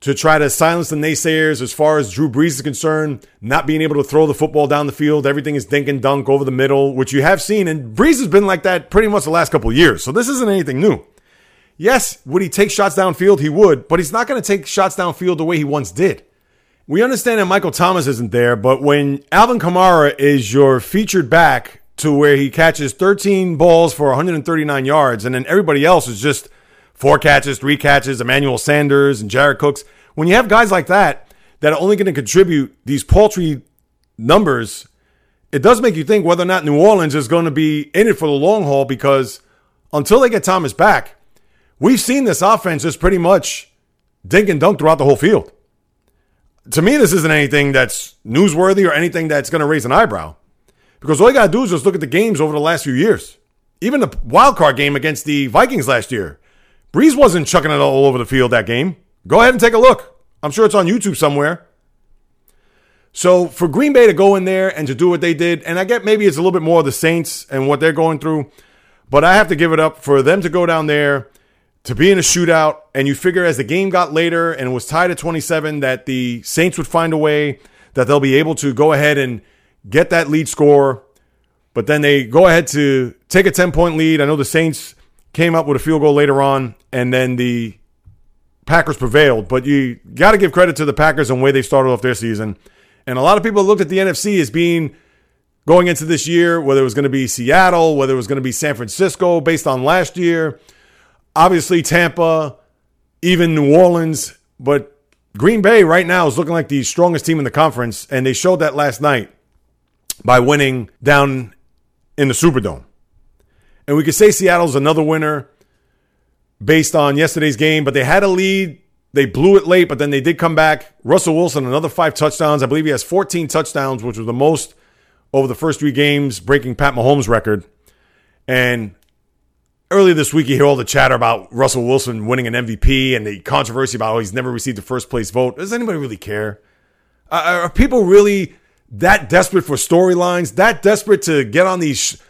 to try to silence the naysayers as far as Drew Brees is concerned, not being able to throw the football down the field. Everything is dink and dunk over the middle, which you have seen. And Brees has been like that pretty much the last couple years. So this isn't anything new. Yes, would he take shots downfield? He would, but he's not going to take shots downfield the way he once did. We understand that Michael Thomas isn't there, but when Alvin Kamara is your featured back to where he catches 13 balls for 139 yards, and then everybody else is just four catches, three catches, Emmanuel Sanders and Jared Cooks. When you have guys like that that are only going to contribute these paltry numbers, it does make you think whether or not New Orleans is going to be in it for the long haul because until they get Thomas back, we've seen this offense just pretty much dink and dunk throughout the whole field. To me, this isn't anything that's newsworthy or anything that's going to raise an eyebrow. Because all you got to do is just look at the games over the last few years. Even the wild card game against the Vikings last year. Brees wasn't chucking it all over the field that game. Go ahead and take a look. I'm sure it's on YouTube somewhere. So for Green Bay to go in there and to do what they did, and I get maybe it's a little bit more of the Saints and what they're going through, but I have to give it up for them to go down there to be in a shootout. And you figure as the game got later and was tied at 27 that the Saints would find a way that they'll be able to go ahead and get that lead score, but then they go ahead to take a 10 point lead. I know the Saints came up with a field goal later on, and then the Packers prevailed. But you got to give credit to the Packers and way they started off their season. And a lot of people looked at the NFC as being going into this year, whether it was going to be Seattle, whether it was going to be San Francisco based on last year, obviously Tampa, even New Orleans. But Green Bay right now is looking like the strongest team in the conference, and they showed that last night by winning down in the Superdome. And we could say Seattle's another winner based on yesterday's game, but they had a lead. They blew it late, but then they did come back. Russell Wilson, another five touchdowns. I believe he has 14 touchdowns, which was the most over the first three games, breaking Pat Mahomes' record. And earlier this week, you hear all the chatter about Russell Wilson winning an MVP and the controversy about how he's never received a first place vote. Does anybody really care? Are people really that desperate for storylines, that desperate to get on these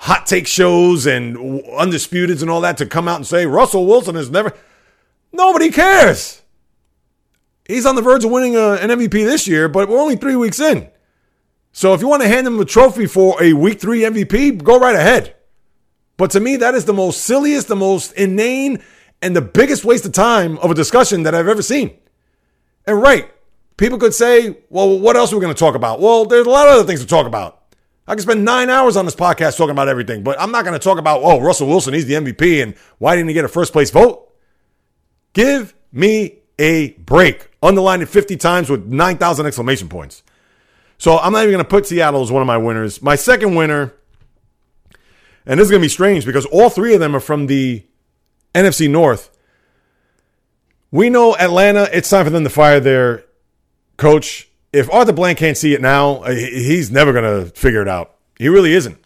hot take shows and undisputeds and all that to come out and say Russell Wilson has never. Nobody cares. He's on the verge of winning a, uh, an MVP this year, but we're only three weeks in. So if you want to hand him a trophy for a week three MVP, go right ahead. But to me, that is the most silliest, the most inane, and the biggest waste of time of a discussion that I've ever seen. And right, people could say, well, what else are we going to talk about? Well, there's a lot of other things to talk about. I can spend nine hours on this podcast talking about everything, but I'm not going to talk about, oh, Russell Wilson, he's the MVP, and why didn't he get a first place vote? Give me a break. Underline it 50 times with 9,000 exclamation points. So I'm not even going to put Seattle as one of my winners. My second winner, and this is going to be strange because all three of them are from the NFC North. We know Atlanta, it's time for them to fire their coach. If Arthur Blank can't see it now, uh, he's never going to figure it out. He really isn't.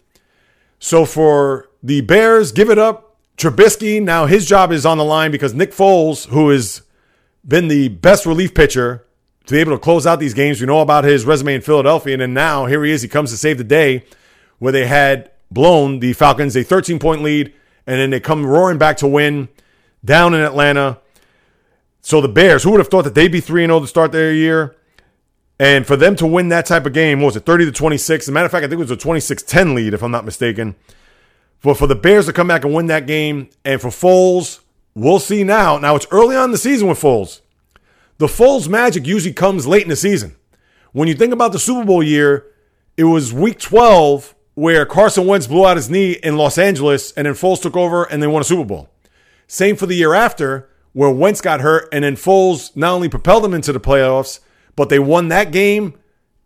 So for the Bears, give it up. Trubisky, now his job is on the line because Nick Foles, who has been the best relief pitcher to be able to close out these games. We know about his resume in Philadelphia, and then now here he is. He comes to save the day where they had blown the Falcons a 13 point lead, and then they come roaring back to win down in Atlanta. So the Bears, who would have thought that they'd be 3 0 to start their year? And for them to win that type of game, what was it 30 to 26? As a matter of fact, I think it was a 26 10 lead, if I'm not mistaken. But for the Bears to come back and win that game, and for Foles, we'll see now. Now, it's early on in the season with Foles. The Foles magic usually comes late in the season. When you think about the Super Bowl year, it was week 12 where Carson Wentz blew out his knee in Los Angeles and then Foles took over and they won a Super Bowl. Same for the year after where Wentz got hurt and then Foles not only propelled them into the playoffs, but they won that game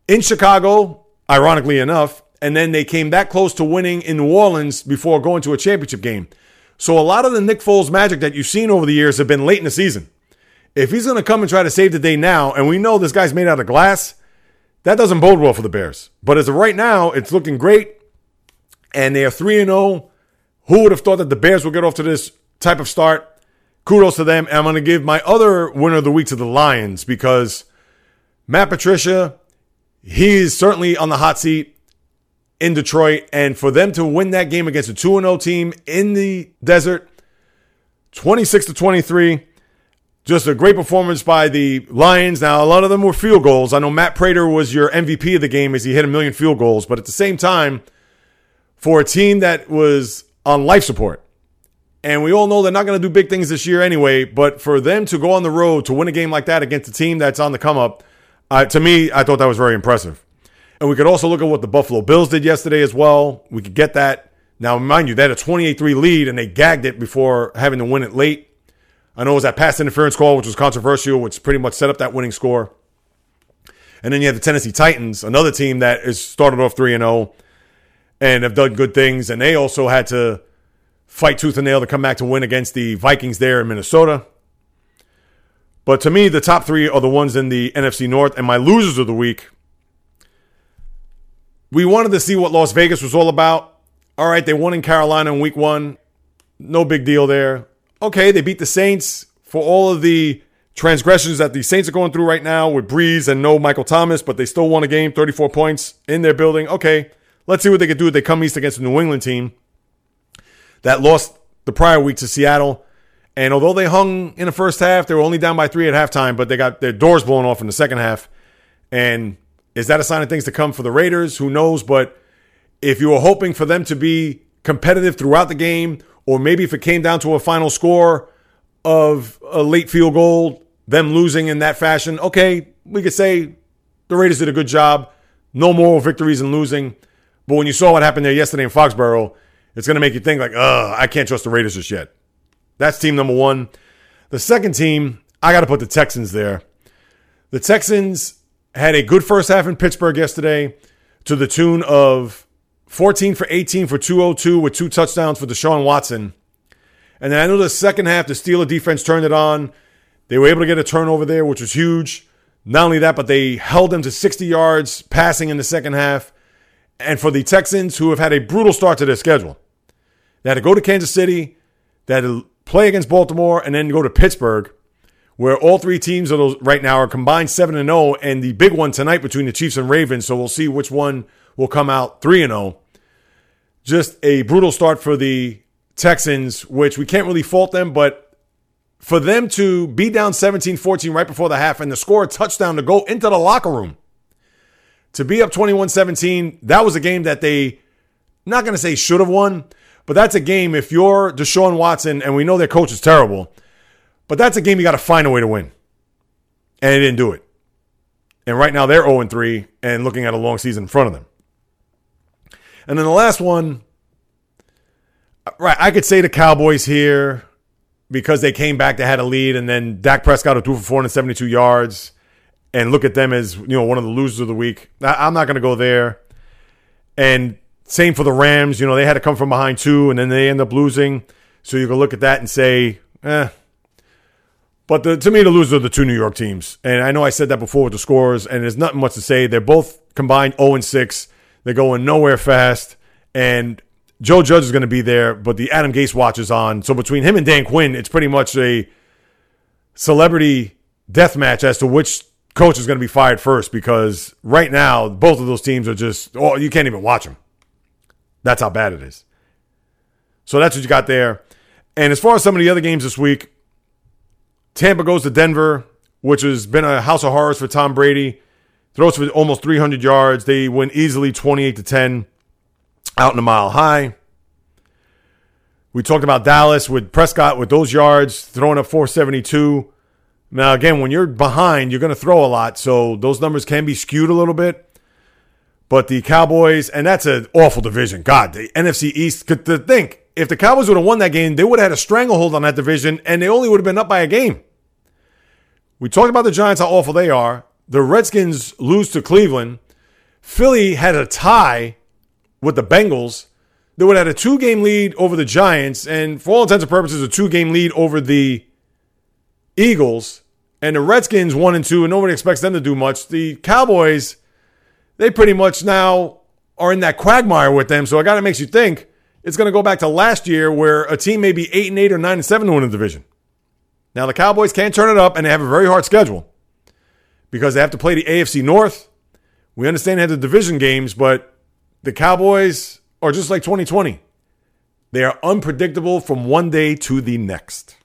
in Chicago, ironically enough, and then they came that close to winning in New Orleans before going to a championship game. So a lot of the Nick Foles magic that you've seen over the years have been late in the season. If he's going to come and try to save the day now, and we know this guy's made out of glass, that doesn't bode well for the Bears. But as of right now, it's looking great, and they are 3 0. Who would have thought that the Bears would get off to this type of start? Kudos to them. And I'm going to give my other winner of the week to the Lions because Matt Patricia, he's certainly on the hot seat in Detroit. And for them to win that game against a 2 0 team in the desert, 26 to 23, just a great performance by the Lions. Now, a lot of them were field goals. I know Matt Prater was your MVP of the game as he hit a million field goals, but at the same time, for a team that was on life support, and we all know they're not going to do big things this year anyway, but for them to go on the road to win a game like that against a team that's on the come up, uh, to me, I thought that was very impressive. And we could also look at what the Buffalo Bills did yesterday as well. We could get that. Now, mind you, they had a 28 3 lead and they gagged it before having to win it late. I know it was that pass interference call, which was controversial, which pretty much set up that winning score. And then you have the Tennessee Titans, another team that is started off 3 0 and have done good things. And they also had to fight tooth and nail to come back to win against the Vikings there in Minnesota. But to me, the top three are the ones in the NFC North. And my losers of the week, we wanted to see what Las Vegas was all about. All right, they won in Carolina in week one. No big deal there okay, they beat the Saints for all of the transgressions that the Saints are going through right now with Brees and no Michael Thomas, but they still won a game, 34 points in their building. Okay, let's see what they can do if they come east against a New England team that lost the prior week to Seattle. And although they hung in the first half, they were only down by three at halftime, but they got their doors blown off in the second half. And is that a sign of things to come for the Raiders? Who knows? But if you were hoping for them to be competitive throughout the game or maybe if it came down to a final score of a late field goal, them losing in that fashion, okay, we could say the Raiders did a good job. No moral victories in losing. But when you saw what happened there yesterday in Foxborough, it's going to make you think like, ugh, I can't trust the Raiders just yet. That's team number one. The second team, I got to put the Texans there. The Texans had a good first half in Pittsburgh yesterday to the tune of 14 for 18 for 202 with two touchdowns for Deshaun Watson. And then I know the second half, the Steeler defense turned it on. They were able to get a turnover there, which was huge. Not only that, but they held them to 60 yards passing in the second half. And for the Texans, who have had a brutal start to their schedule, they had to go to Kansas City, they had to play against Baltimore, and then go to Pittsburgh, where all three teams those, right now are combined 7 and 0, and the big one tonight between the Chiefs and Ravens. So we'll see which one will come out 3 and 0. Just a brutal start for the Texans, which we can't really fault them, but for them to be down 17 14 right before the half and to score a touchdown to go into the locker room, to be up 21 17, that was a game that they, not going to say should have won, but that's a game if you're Deshaun Watson, and we know their coach is terrible, but that's a game you got to find a way to win. And they didn't do it. And right now they're 0 3 and looking at a long season in front of them. And then the last one, right, I could say the Cowboys here because they came back, they had a lead, and then Dak Prescott threw for 472 yards, and look at them as you know one of the losers of the week. I'm not going to go there. And same for the Rams. You know they had to come from behind too, and then they end up losing. So you can look at that and say, eh. But the, to me, the losers are the two New York teams, and I know I said that before with the scores, and there's nothing much to say. They're both combined 0 and 6. They're going nowhere fast, and Joe Judge is going to be there, but the Adam Gase watch is on. So between him and Dan Quinn, it's pretty much a celebrity death match as to which coach is going to be fired first because right now, both of those teams are just, oh, you can't even watch them. That's how bad it is. So that's what you got there. And as far as some of the other games this week, Tampa goes to Denver, which has been a house of horrors for Tom Brady. Throws for almost 300 yards. They win easily 28 to 10 out in a mile high. We talked about Dallas with Prescott with those yards, throwing up 472. Now, again, when you're behind, you're going to throw a lot. So those numbers can be skewed a little bit. But the Cowboys, and that's an awful division. God, the NFC East, could to think, if the Cowboys would have won that game, they would have had a stranglehold on that division, and they only would have been up by a game. We talked about the Giants, how awful they are. The Redskins lose to Cleveland. Philly had a tie with the Bengals, they would have had a two game lead over the Giants, and for all intents and purposes, a two game lead over the Eagles. And the Redskins one and two, and nobody expects them to do much. The Cowboys, they pretty much now are in that quagmire with them. So I got to makes you think it's going to go back to last year where a team may be eight and eight or nine and seven to win the division. Now the Cowboys can't turn it up, and they have a very hard schedule because they have to play the AFC North. We understand they have the division games, but the Cowboys are just like 2020. They are unpredictable from one day to the next.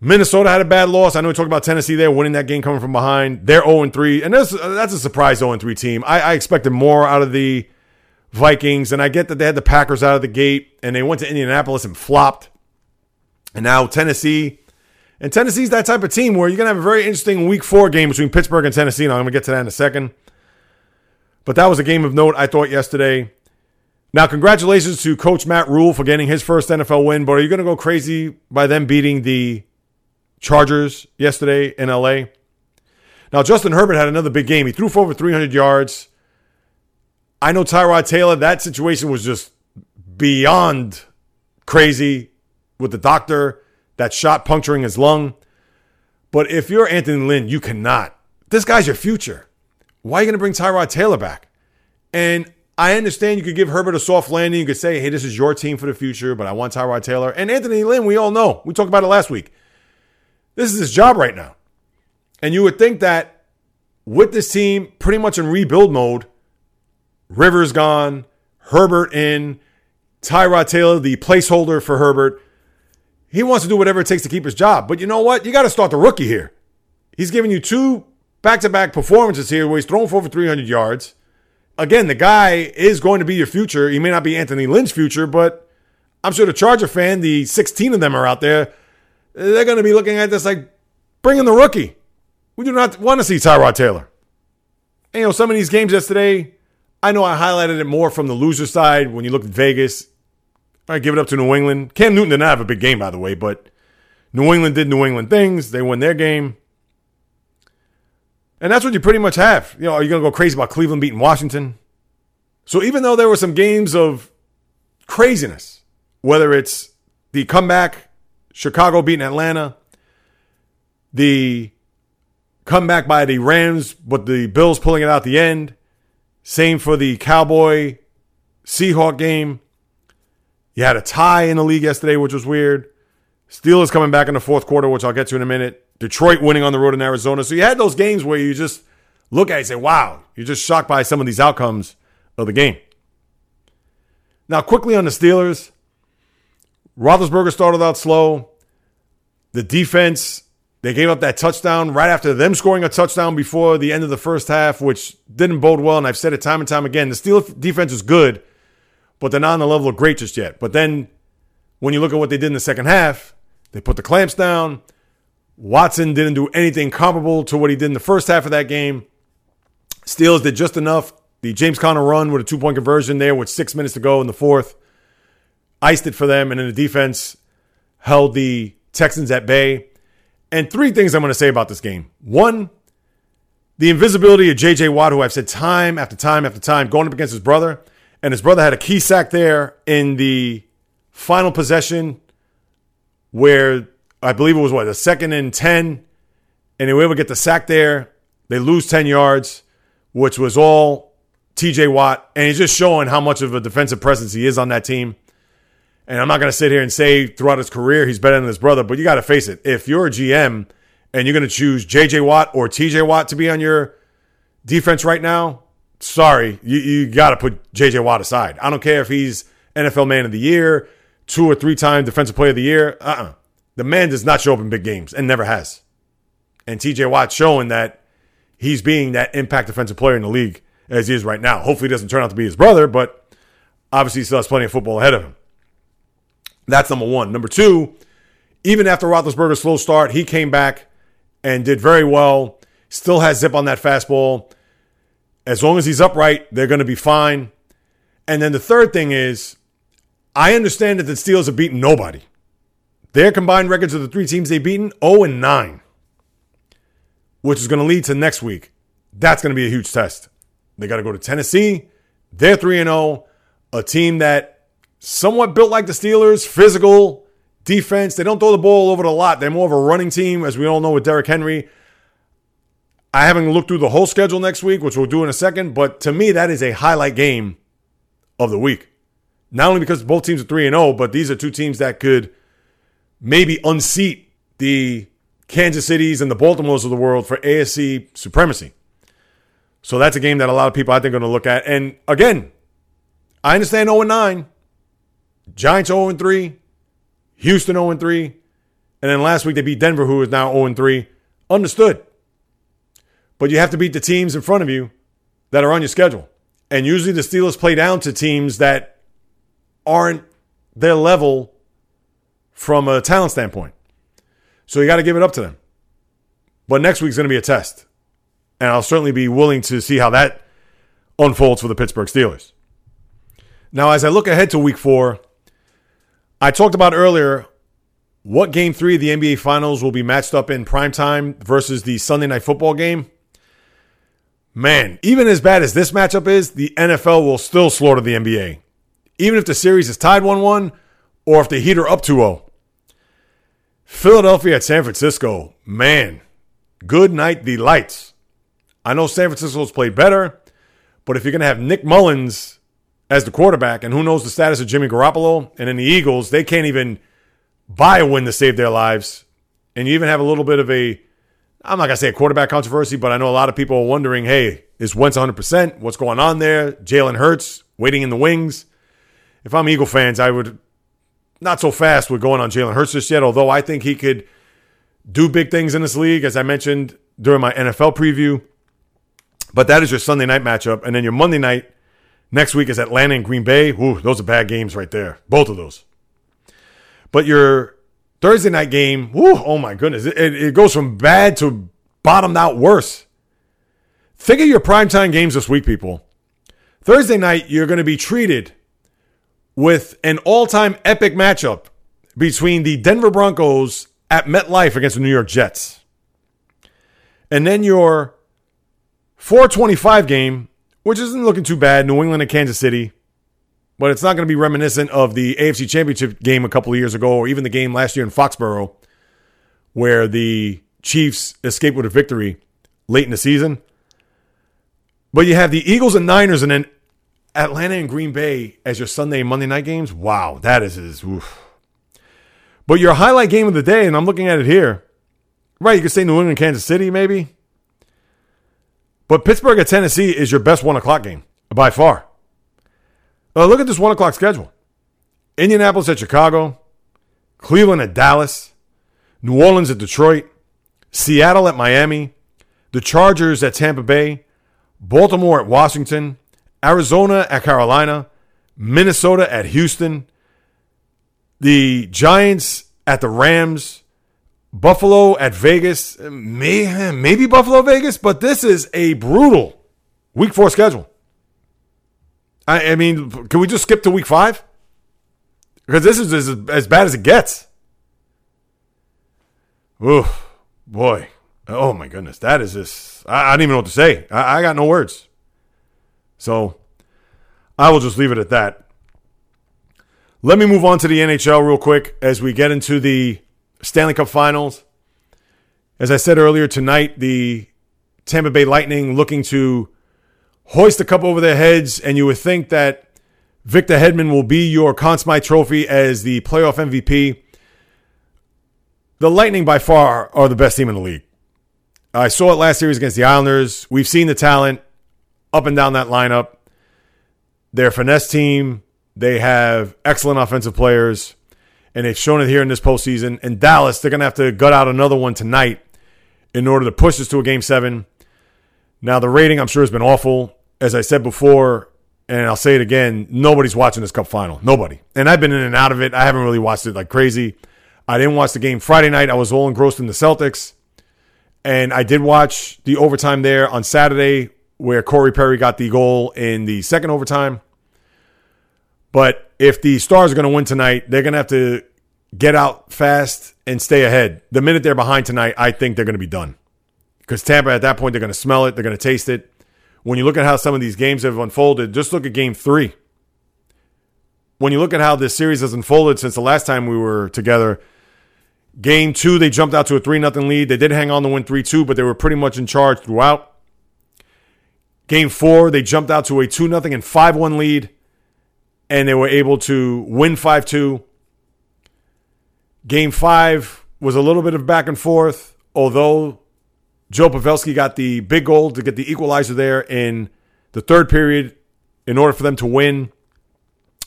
Minnesota had a bad loss. I know we talked about Tennessee there winning that game coming from behind. They're 0 3. And that's, uh, that's a surprise 0 3 team. I, I expected more out of the Vikings. And I get that they had the Packers out of the gate and they went to Indianapolis and flopped. And now Tennessee. And Tennessee's that type of team where you're going to have a very interesting week four game between Pittsburgh and Tennessee. And I'm going to get to that in a second. But that was a game of note, I thought, yesterday. Now, congratulations to Coach Matt Rhule for getting his first NFL win. But are you going to go crazy by them beating the Chargers yesterday in LA? Now, Justin Herbert had another big game. He threw for over 300 yards. I know Tyrod Taylor, that situation was just beyond crazy with the doctor, that shot puncturing his lung. But if you're Anthony Lynn, you cannot. This guy's your future. Why are you going to bring Tyrod Taylor back? And I understand you could give Herbert a soft landing. You could say, hey, this is your team for the future, but I want Tyrod Taylor. And Anthony Lynn, we all know. We talked about it last week. This is his job right now. And you would think that with this team pretty much in rebuild mode, Rivers gone, Herbert in, Tyrod Taylor, the placeholder for Herbert, he wants to do whatever it takes to keep his job. But you know what? You got to start the rookie here. He's giving you two back to back performances here where he's thrown for over 300 yards. Again, the guy is going to be your future. He may not be Anthony Lynn's future, but I'm sure the Charger fan, the 16 of them are out there, they're going to be looking at this like, bring in the rookie. We do not want to see Tyrod Taylor. And, you know, some of these games yesterday, I know I highlighted it more from the loser side when you look at Vegas. I give it up to New England. Cam Newton did not have a big game, by the way, but New England did New England things. They won their game. And that's what you pretty much have. You know, are you going to go crazy about Cleveland beating Washington? So even though there were some games of craziness, whether it's the comeback, Chicago beating Atlanta, the comeback by the Rams, but the Bills pulling it out the end, same for the Cowboy Seahawk game. You had a tie in the league yesterday, which was weird. Steelers coming back in the fourth quarter, which I'll get to in a minute. Detroit winning on the road in Arizona. So you had those games where you just look at it and say, wow, you're just shocked by some of these outcomes of the game. Now, quickly on the Steelers, Roethlisberger started out slow. The defense, they gave up that touchdown right after them scoring a touchdown before the end of the first half, which didn't bode well. And I've said it time and time again. The Steelers defense is good, but they're not on the level of great just yet. But then when you look at what they did in the second half, they put the clamps down. Watson didn't do anything comparable to what he did in the first half of that game. Steelers did just enough. The James Conner run with a two point conversion there with six minutes to go in the fourth iced it for them. And then the defense held the Texans at bay. And three things I'm going to say about this game. One, the invisibility of J.J. Watt, who I've said time after time after time, going up against his brother. And his brother had a key sack there in the final possession where I believe it was what, a second and 10. And they were able to get the sack there. They lose 10 yards, which was all TJ Watt. And he's just showing how much of a defensive presence he is on that team. And I'm not going to sit here and say throughout his career he's better than his brother, but you got to face it. If you're a GM and you're going to choose JJ Watt or TJ Watt to be on your defense right now, sorry, you, you got to put JJ Watt aside. I don't care if he's NFL Man of the Year, two or three time Defensive Player of the Year. Uh uh-uh. uh The man does not show up in big games and never has. And TJ Watt showing that he's being that impact defensive player in the league as he is right now. Hopefully, he doesn't turn out to be his brother, but obviously, he still has plenty of football ahead of him. That's number one. Number two, even after Roethlisberger's slow start, he came back and did very well. Still has zip on that fastball. As long as he's upright, they're going to be fine. And then the third thing is, I understand that the Steelers have beaten nobody. Their combined records of the three teams they've beaten 0 and 9, which is going to lead to next week. That's going to be a huge test. They got to go to Tennessee. They're 3 and 0, a team that somewhat built like the Steelers, physical defense. They don't throw the ball over the lot. They're more of a running team, as we all know with Derrick Henry. I haven't looked through the whole schedule next week, which we'll do in a second, but to me, that is a highlight game of the week. Not only because both teams are 3 and 0, but these are two teams that could maybe unseat the Kansas Cities and the Baltimores of the world for AFC supremacy. So that's a game that a lot of people I think are going to look at. And again, I understand 0 9. Giants 0 3, Houston 0 3, and then last week they beat Denver, who is now 0 3. Understood. But you have to beat the teams in front of you that are on your schedule. And usually the Steelers play down to teams that aren't their level from a talent standpoint. So you got to give it up to them. But next week's going to be a test. And I'll certainly be willing to see how that unfolds for the Pittsburgh Steelers. Now, as I look ahead to week four, I talked about earlier what game three of the NBA Finals will be matched up in prime time versus the Sunday night football game. Man, even as bad as this matchup is, the NFL will still slaughter the NBA. Even if the series is tied 1 1 or if the Heat are up 2 0. Philadelphia at San Francisco, man, good night, the lights. I know San Francisco's played better, but if you're going to have Nick Mullens as the quarterback, and who knows the status of Jimmy Garoppolo. And in the Eagles, they can't even buy a win to save their lives. And you even have a little bit of a, I'm not going to say a quarterback controversy, but I know a lot of people are wondering hey, is Wentz 100%? What's going on there? Jalen Hurts waiting in the wings. If I'm Eagle fans, I would not so fast with going on Jalen Hurts just yet, although I think he could do big things in this league, as I mentioned during my NFL preview. But that is your Sunday night matchup. And then your Monday night Next week is Atlanta and Green Bay. Ooh, those are bad games right there. Both of those. But your Thursday night game, whew, oh my goodness, it, it goes from bad to bottomed out worse. Think of your primetime games this week, people. Thursday night, you're going to be treated with an all time epic matchup between the Denver Broncos at MetLife against the New York Jets. And then your 425 game, which isn't looking too bad, New England and Kansas City. But it's not going to be reminiscent of the AFC Championship game a couple of years ago, or even the game last year in Foxborough, where the Chiefs escaped with a victory late in the season. But you have the Eagles and Niners, and then Atlanta and Green Bay as your Sunday and Monday night games. Wow, that is his. Oof. But your highlight game of the day, and I'm looking at it here. Right, you could say New England, Kansas City, maybe. But Pittsburgh at Tennessee is your best one o'clock game by far. Uh, look at this one o'clock schedule Indianapolis at Chicago, Cleveland at Dallas, New Orleans at Detroit, Seattle at Miami, the Chargers at Tampa Bay, Baltimore at Washington, Arizona at Carolina, Minnesota at Houston, the Giants at the Rams, Buffalo at Vegas, may, maybe Buffalo Vegas, but this is a brutal week four schedule. I, I mean, can we just skip to week five? Because this is as, as bad as it gets. Oof, boy. Oh my goodness. That is this. I, I don't even know what to say. I, I got no words. So I will just leave it at that. Let me move on to the NHL real quick as we get into the Stanley Cup Finals. As I said earlier tonight, the Tampa Bay Lightning looking to hoist the cup over their heads, and you would think that Victor Hedman will be your Conn Smythe Trophy as the playoff MVP. The Lightning, by far, are the best team in the league. I saw it last series against the Islanders. We've seen the talent up and down that lineup. Their finesse team, they have excellent offensive players, and they've shown it here in this postseason. And Dallas, they're going to have to gut out another one tonight in order to push this to a game seven. Now, the rating, I'm sure, has been awful. As I said before, and I'll say it again, nobody's watching this cup final. Nobody. And I've been in and out of it. I haven't really watched it like crazy. I didn't watch the game Friday night. I was all engrossed in the Celtics. And I did watch the overtime there on Saturday where Corey Perry got the goal in the second overtime. But if the Stars are going to win tonight, they're going to have to get out fast and stay ahead. The minute they're behind tonight, I think they're going to be done. Because Tampa, at that point, they're going to smell it, they're going to taste it. When you look at how some of these games have unfolded, just look at game three. When you look at how this series has unfolded since the last time we were together, game two, they jumped out to a 3 0 lead. They did hang on to win 3 2, but they were pretty much in charge throughout. Game four, they jumped out to a 2 0 and 5 1 lead, and they were able to win 5 2. Game five was a little bit of back and forth, although Joe Pavelski got the big goal to get the equalizer there in the third period in order for them to win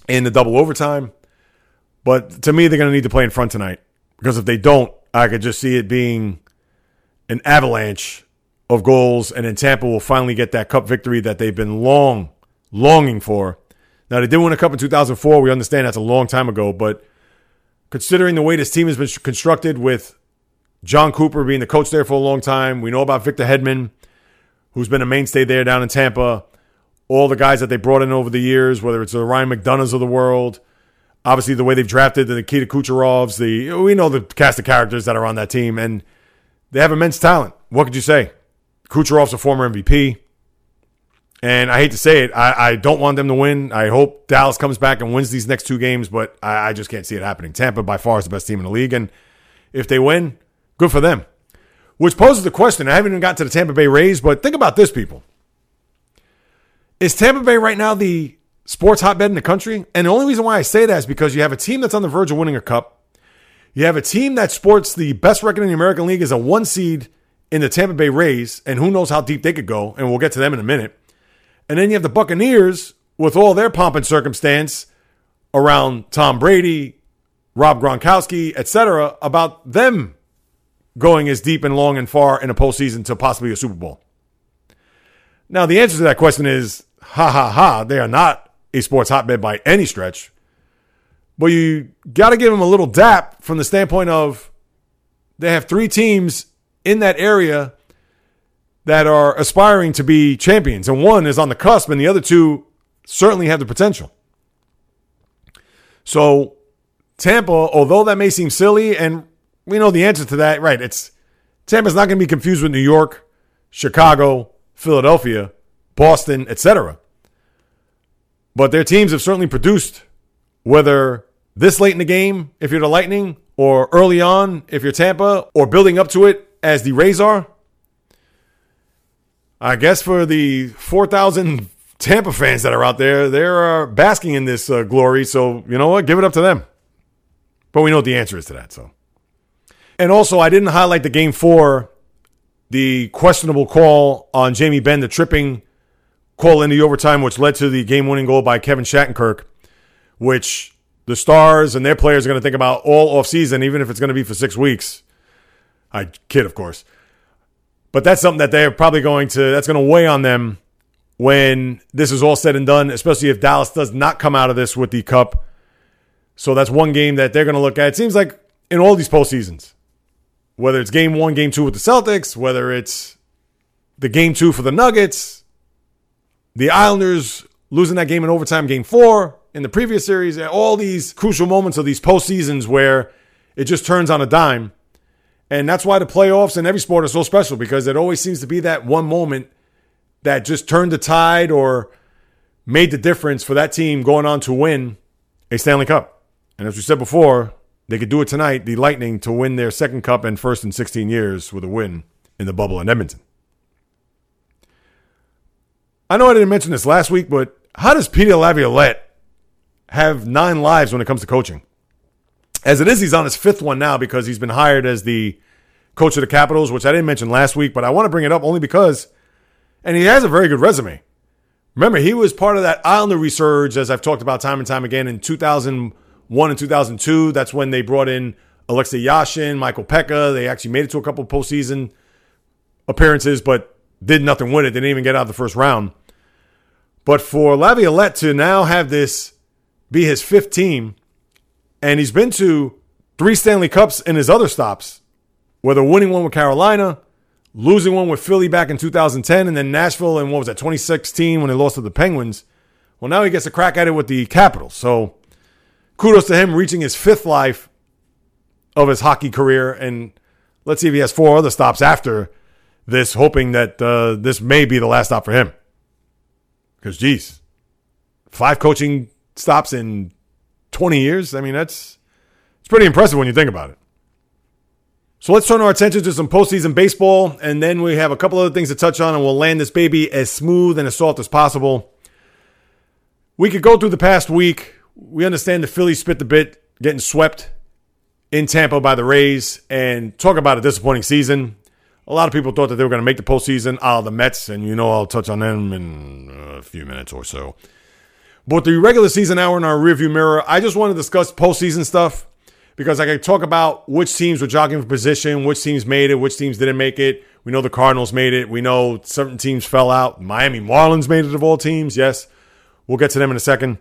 in the double overtime. But to me, they're going to need to play in front tonight because if they don't, I could just see it being an avalanche of goals, and then Tampa will finally get that cup victory that they've been long longing for. Now they did win a cup in 2004. We understand that's a long time ago, but considering the way this team has been constructed with Jon Cooper being the coach there for a long time. We know about Victor Hedman, who's been a mainstay there down in Tampa. All the guys that they brought in over the years, whether it's the Ryan McDonaghs of the world, obviously the way they've drafted the Nikita Kucherovs, the we know the cast of characters that are on that team, and they have immense talent. What could you say? Kucherov's a former MVP. And I hate to say it, I, I, don't want them to win. I hope Dallas comes back and wins these next two games, but I, I just can't see it happening. Tampa by far is the best team in the league, and if they win, good for them. Which poses the question. I haven't even gotten to the Tampa Bay Rays, but think about this, people. Is Tampa Bay right now the sports hotbed in the country? And the only reason why I say that is because you have a team that's on the verge of winning a cup. You have a team that sports the best record in the American League as a one seed in the Tampa Bay Rays, and who knows how deep they could go, and we'll get to them in a minute. And then you have the Buccaneers with all their pomp and circumstance around Tom Brady, Rob Gronkowski, etc., about them going as deep and long and far in a postseason to possibly a Super Bowl. Now, the answer to that question is ha ha ha, they are not a sports hotbed by any stretch. But you got to give them a little dap from the standpoint of they have three teams in that area that are aspiring to be champions, and one is on the cusp, and the other two certainly have the potential. So, Tampa, although that may seem silly, and we know the answer to that, right? It's Tampa's not going to be confused with New York, Chicago, Philadelphia, Boston, etc. But their teams have certainly produced, whether this late in the game, if you're the Lightning, or early on, if you're Tampa, or building up to it as the Rays are. I guess for the 4,000 Tampa fans that are out there, they're basking in this uh, glory. So, you know what? Give it up to them. But we know what the answer is to that. So, and also, I didn't highlight the game four, the questionable call on Jamie Benn, the tripping call in the overtime, which led to the game winning goal by Kevin Shattenkirk, which the Stars and their players are going to think about all off season, even if it's going to be for six weeks. I kid, of course. But that's something that they're probably going to, that's going to weigh on them when this is all said and done, especially if Dallas does not come out of this with the cup. So that's one game that they're going to look at. It seems like in all these postseasons, whether it's game one, game two with the Celtics, whether it's the game two for the Nuggets, the Islanders losing that game in overtime, game four in the previous series, all these crucial moments of these postseasons where it just turns on a dime. And that's why the playoffs in every sport are so special because it always seems to be that one moment that just turned the tide or made the difference for that team going on to win a Stanley Cup. And as we said before, they could do it tonight, the Lightning, to win their second cup and first in 16 years with a win in the bubble in Edmonton. I know I didn't mention this last week, but how does Peter Laviolette have nine lives when it comes to coaching? As it is, he's on his fifth one now because he's been hired as the coach of the Capitals, which I didn't mention last week, but I want to bring it up only because and he has a very good resume. Remember, he was part of that Islander resurge, as I've talked about time and time again, in 2001 and 2002. That's when they brought in Alexei Yashin, Michael Peca. They actually made it to a couple postseason appearances, but did nothing with it. They didn't even get out of the first round. But for Laviolette to now have this be his fifth team, and he's been to three Stanley Cups in his other stops, whether winning one with Carolina, losing one with Philly back in 2010, and then Nashville in what was that 2016 when they lost to the Penguins. Well, now he gets a crack at it with the Capitals. So kudos to him reaching his fifth life of his hockey career, and let's see if he has four other stops after this, hoping that uh, this may be the last stop for him. Because, geez, five coaching stops in 20 years. I mean, that's it's pretty impressive when you think about it. So let's turn our attention to some postseason baseball, and then we have a couple other things to touch on, and we'll land this baby as smooth and as soft as possible. We could go through the past week. We understand the Phillies spit the bit, getting swept in Tampa by the Rays, and talk about a disappointing season. A lot of people thought that they were going to make the postseason, ah, the Mets, and you know I'll touch on them in a few minutes or so. But the regular season hour in our rearview mirror, I just want to discuss postseason stuff because I can talk about which teams were jogging for position, which teams made it, which teams didn't make it. We know the Cardinals made it. We know certain teams fell out. Miami Marlins made it of all teams. Yes, we'll get to them in a second.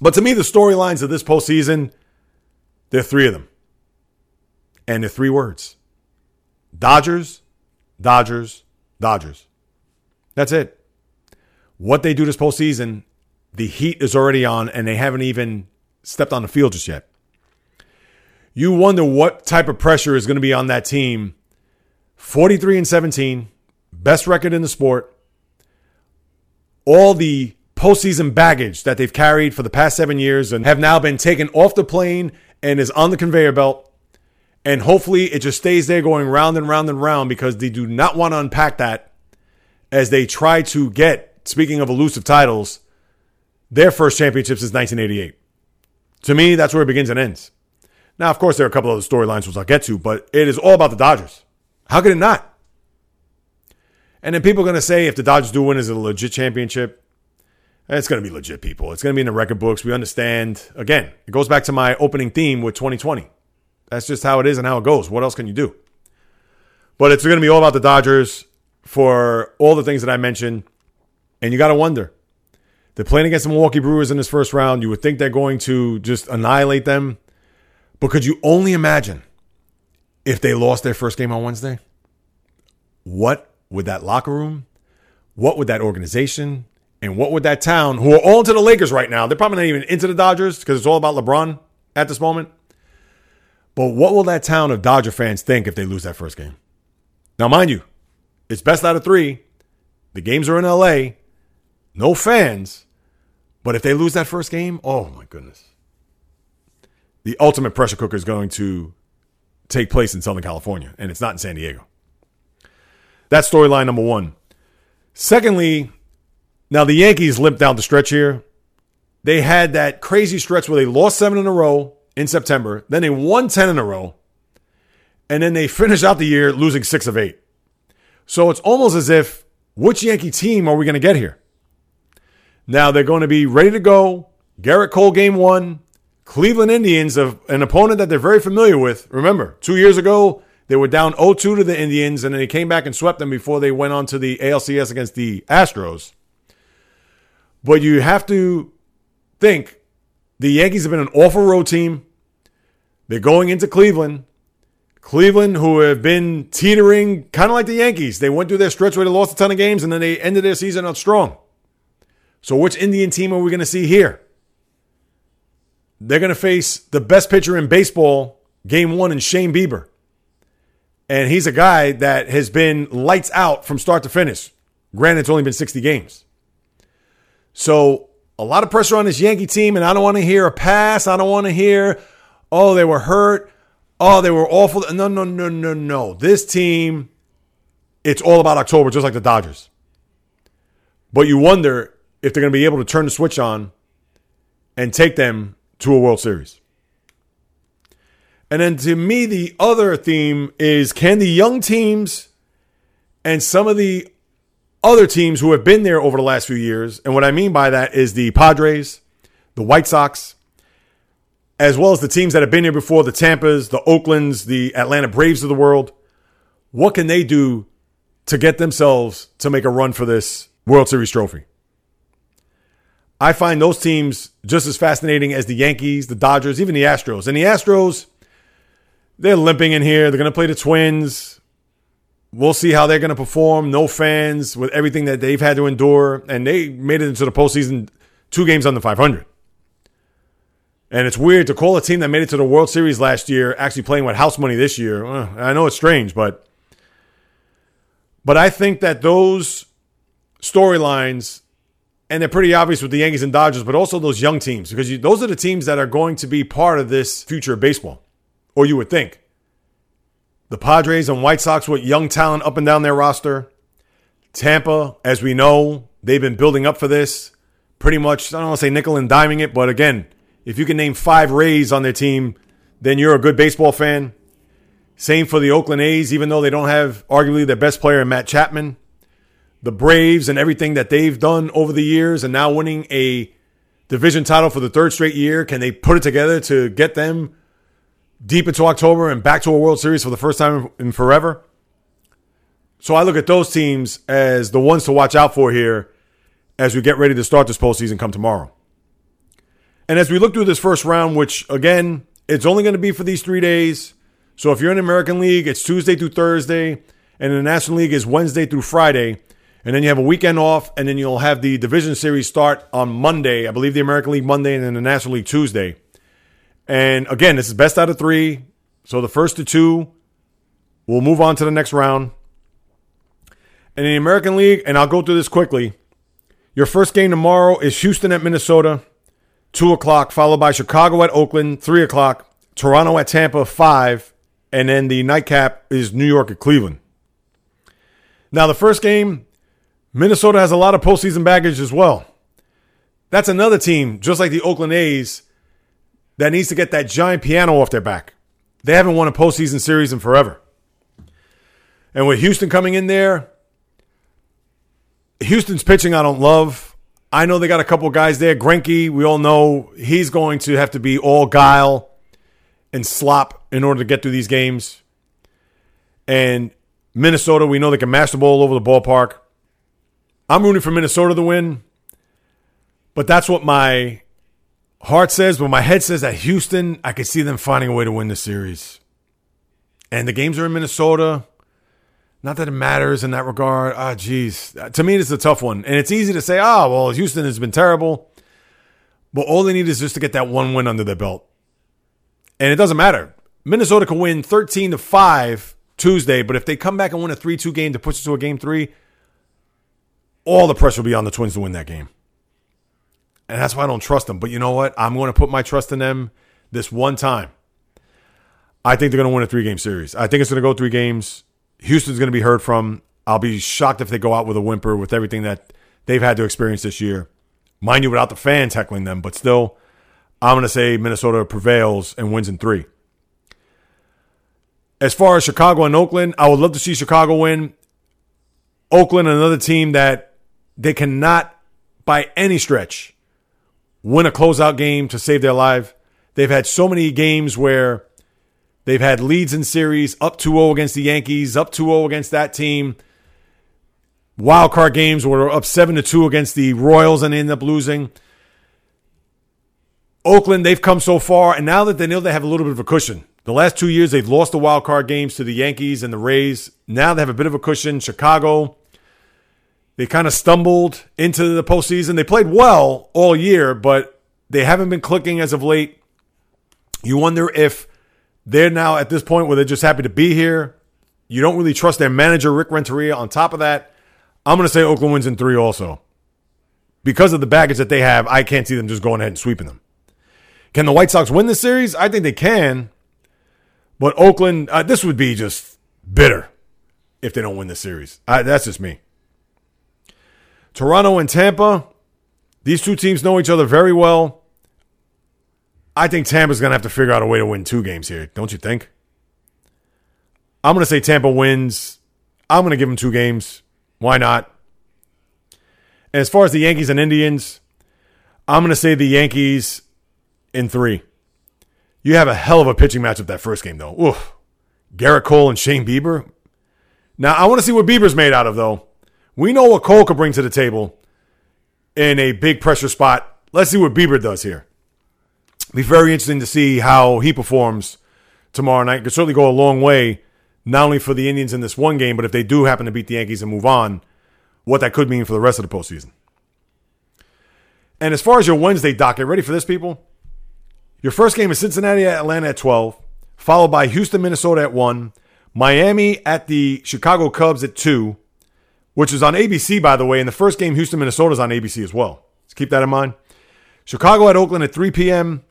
But to me, the storylines of this postseason, there are three of them. And they're three words Dodgers, Dodgers, Dodgers. That's it. What they do this postseason, the heat is already on, and they haven't even stepped on the field just yet you wonder what type of pressure is going to be on that team. 43 and 17, best record in the sport. All the postseason baggage that they've carried for the past seven years and have now been taken off the plane and is on the conveyor belt. And hopefully it just stays there going round and round and round because they do not want to unpack that as they try to get, speaking of elusive titles, their first championship since 1988. To me, that's where it begins and ends. Now, of course, there are a couple other storylines which I'll get to, but it is all about the Dodgers. How could it not? And then people are going to say if the Dodgers do win, is it a legit championship? It's going to be legit, people. It's going to be in the record books. We understand. Again, it goes back to my opening theme with 2020. That's just how it is and how it goes. What else can you do? But it's going to be all about the Dodgers for all the things that I mentioned. And you got to wonder They're playing against the Milwaukee Brewers in this first round. You would think they're going to just annihilate them. But could you only imagine if they lost their first game on Wednesday? What would that locker room, what would that organization, and what would that town, who are all into the Lakers right now, they're probably not even into the Dodgers because it's all about LeBron at this moment. But what will that town of Dodger fans think if they lose that first game? Now, mind you, it's best out of three. The games are in LA, no fans. But if they lose that first game, oh my goodness. The ultimate pressure cooker is going to take place in Southern California, and it's not in San Diego. That's storyline number one. Secondly, now the Yankees limped down the stretch here. They had that crazy stretch where they lost seven in a row in September, then they won 10 in a row, and then they finished out the year losing six of eight. So it's almost as if, which Yankee team are we going to get here? Now they're going to be ready to go. Gerrit Cole game one. Cleveland Indians, an opponent that they're very familiar with. Remember, two years ago, they were down 0 2 to the Indians, and then they came back and swept them before they went on to the ALCS against the Astros. But you have to think the Yankees have been an awful road team. They're going into Cleveland. Cleveland, who have been teetering kind of like the Yankees. They went through their stretch where they lost a ton of games and then they ended their season out strong. So, which Indian team are we going to see here? They're going to face the best pitcher in baseball, game one, in Shane Bieber. And he's a guy that has been lights out from start to finish. Granted, it's only been 60 games. So, a lot of pressure on this Yankee team, and I don't want to hear a pass. I don't want to hear, oh, they were hurt. Oh, they were awful. No, no, no, no, no. This team, it's all about October, just like the Dodgers. But you wonder if they're going to be able to turn the switch on and take them to a World Series. And then to me, the other theme is can the young teams and some of the other teams who have been there over the last few years, and what I mean by that is the Padres, the White Sox, as well as the teams that have been here before, the Tampas, the Oaklands, the Atlanta Braves of the world, what can they do to get themselves to make a run for this World Series trophy? I find those teams just as fascinating as the Yankees, the Dodgers, even the Astros. And the Astros, they're limping in here. They're going to play the Twins. We'll see how they're going to perform. No fans with everything that they've had to endure. And they made it into the postseason two games under 500. And it's weird to call a team that made it to the World Series last year actually playing with house money this year. Uh, I know it's strange, but but I think that those storylines and they're pretty obvious with the Yankees and Dodgers, but also those young teams because you, those are the teams that are going to be part of this future of baseball, or you would think. The Padres and White Sox with young talent up and down their roster. Tampa, as we know, they've been building up for this. Pretty much, I don't want to say nickel and diming it, but again, if you can name five Rays on their team, then you're a good baseball fan. Same for the Oakland A's, even though they don't have arguably their best player in Matt Chapman. The Braves and everything that they've done over the years and now winning a division title for the third straight year. Can they put it together to get them deep into October and back to a World Series for the first time in forever? So I look at those teams as the ones to watch out for here as we get ready to start this postseason come tomorrow. And as we look through this first round, which again, it's only going to be for these three days. So if you're in American League, it's Tuesday through Thursday, and in the National League is Wednesday through Friday. And then you have a weekend off, and then you'll have the division series start on Monday. I believe the American League Monday and then the National League Tuesday. And again, this is best out of three. So the first to two will move on to the next round. And in the American League, and I'll go through this quickly. Your first game tomorrow is Houston at Minnesota. 2 o'clock, followed by Chicago at Oakland, 3 o'clock, Toronto at Tampa, 5, and then the nightcap is New York at Cleveland. Now, the first game, Minnesota has a lot of postseason baggage as well. That's another team, just like the Oakland A's, that needs to get that giant piano off their back. They haven't won a postseason series in forever. And with Houston coming in there, Houston's pitching I don't love. I know they got a couple guys there. Greinke, we all know he's going to have to be all guile and slop in order to get through these games. And Minnesota, we know they can mash the ball over the ballpark. I'm rooting for Minnesota to win. But that's what my heart says. But my head says that Houston, I could see them finding a way to win the series. And the games are in Minnesota. Not that it matters in that regard. Ah, geez. To me, it's a tough one. And it's easy to say, oh, well, Houston has been terrible. But all they need is just to get that one win under their belt. And it doesn't matter. Minnesota can win 13 to 5 Tuesday, but if they come back and win a 3 2 game to push it to a game three, all the pressure will be on the Twins to win that game. And that's why I don't trust them. But you know what? I'm going to put my trust in them this one time. I think they're going to win a three game series. I think it's going to go three games. Houston's going to be heard from. I'll be shocked if they go out with a whimper with everything that they've had to experience this year. Mind you, without the fans heckling them, but still, I'm going to say Minnesota prevails and wins in three. As far as Chicago and Oakland, I would love to see Chicago win. Oakland, another team that they cannot, by any stretch, win a closeout game to save their life. They've had so many games where they've had leads in series, up 2 0 against the Yankees, up 2 0 against that team. Wild card games were up 7 to 2 against the Royals and they end up losing. Oakland, they've come so far, and now that they know they have a little bit of a cushion, the last two years, they've lost the wild card games to the Yankees and the Rays. Now they have a bit of a cushion. Chicago, they kind of stumbled into the postseason. They played well all year, but they haven't been clicking as of late. You wonder if they're now at this point where they're just happy to be here. You don't really trust their manager, Rick Renteria. On top of that, I'm going to say Oakland wins in three also. Because of the baggage that they have, I can't see them just going ahead and sweeping them. Can the White Sox win this series? I think they can. But Oakland, uh, this would be just bitter if they don't win the series. I, that's just me. Toronto and Tampa, these two teams know each other very well. I think Tampa's going to have to figure out a way to win two games here, don't you think? I'm going to say Tampa wins. I'm going to give them two games. Why not? And as far as the Yankees and Indians, I'm going to say the Yankees in three. You have a hell of a pitching matchup that first game, though. Oof. Gerrit Cole and Shane Bieber. Now, I want to see what Bieber's made out of, though. We know what Cole could bring to the table in a big pressure spot. Let's see what Bieber does here. Be very interesting to see how he performs tomorrow night. Could certainly go a long way, not only for the Indians in this one game, but if they do happen to beat the Yankees and move on, what that could mean for the rest of the postseason. And as far as your Wednesday docket, ready for this, people? Your first game is Cincinnati at Atlanta at 12, followed by Houston, Minnesota at 1, Miami at the Chicago Cubs at 2, which is on ABC, by the way. And the first game, Houston, Minnesota, is on ABC as well. Let's keep that in mind. Chicago at Oakland at 3 p.m.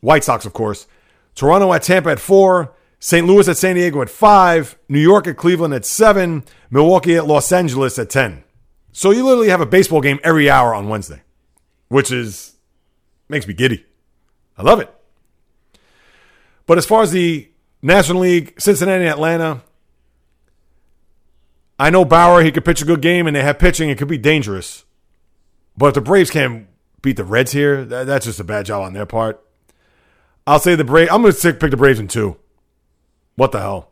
White Sox, of course. Toronto at Tampa at 4. St. Louis at San Diego at 5. New York at Cleveland at 7. Milwaukee at Los Angeles at 10. So you literally have a baseball game every hour on Wednesday, which is makes me giddy. I love it. But as far as the National League, Cincinnati, Atlanta, I know Bauer, he could pitch a good game and they have pitching, it could be dangerous. But if the Braves can't beat the Reds here, that, that's just a bad job on their part. I'll say the Braves, I'm going to pick the Braves in two. What the hell?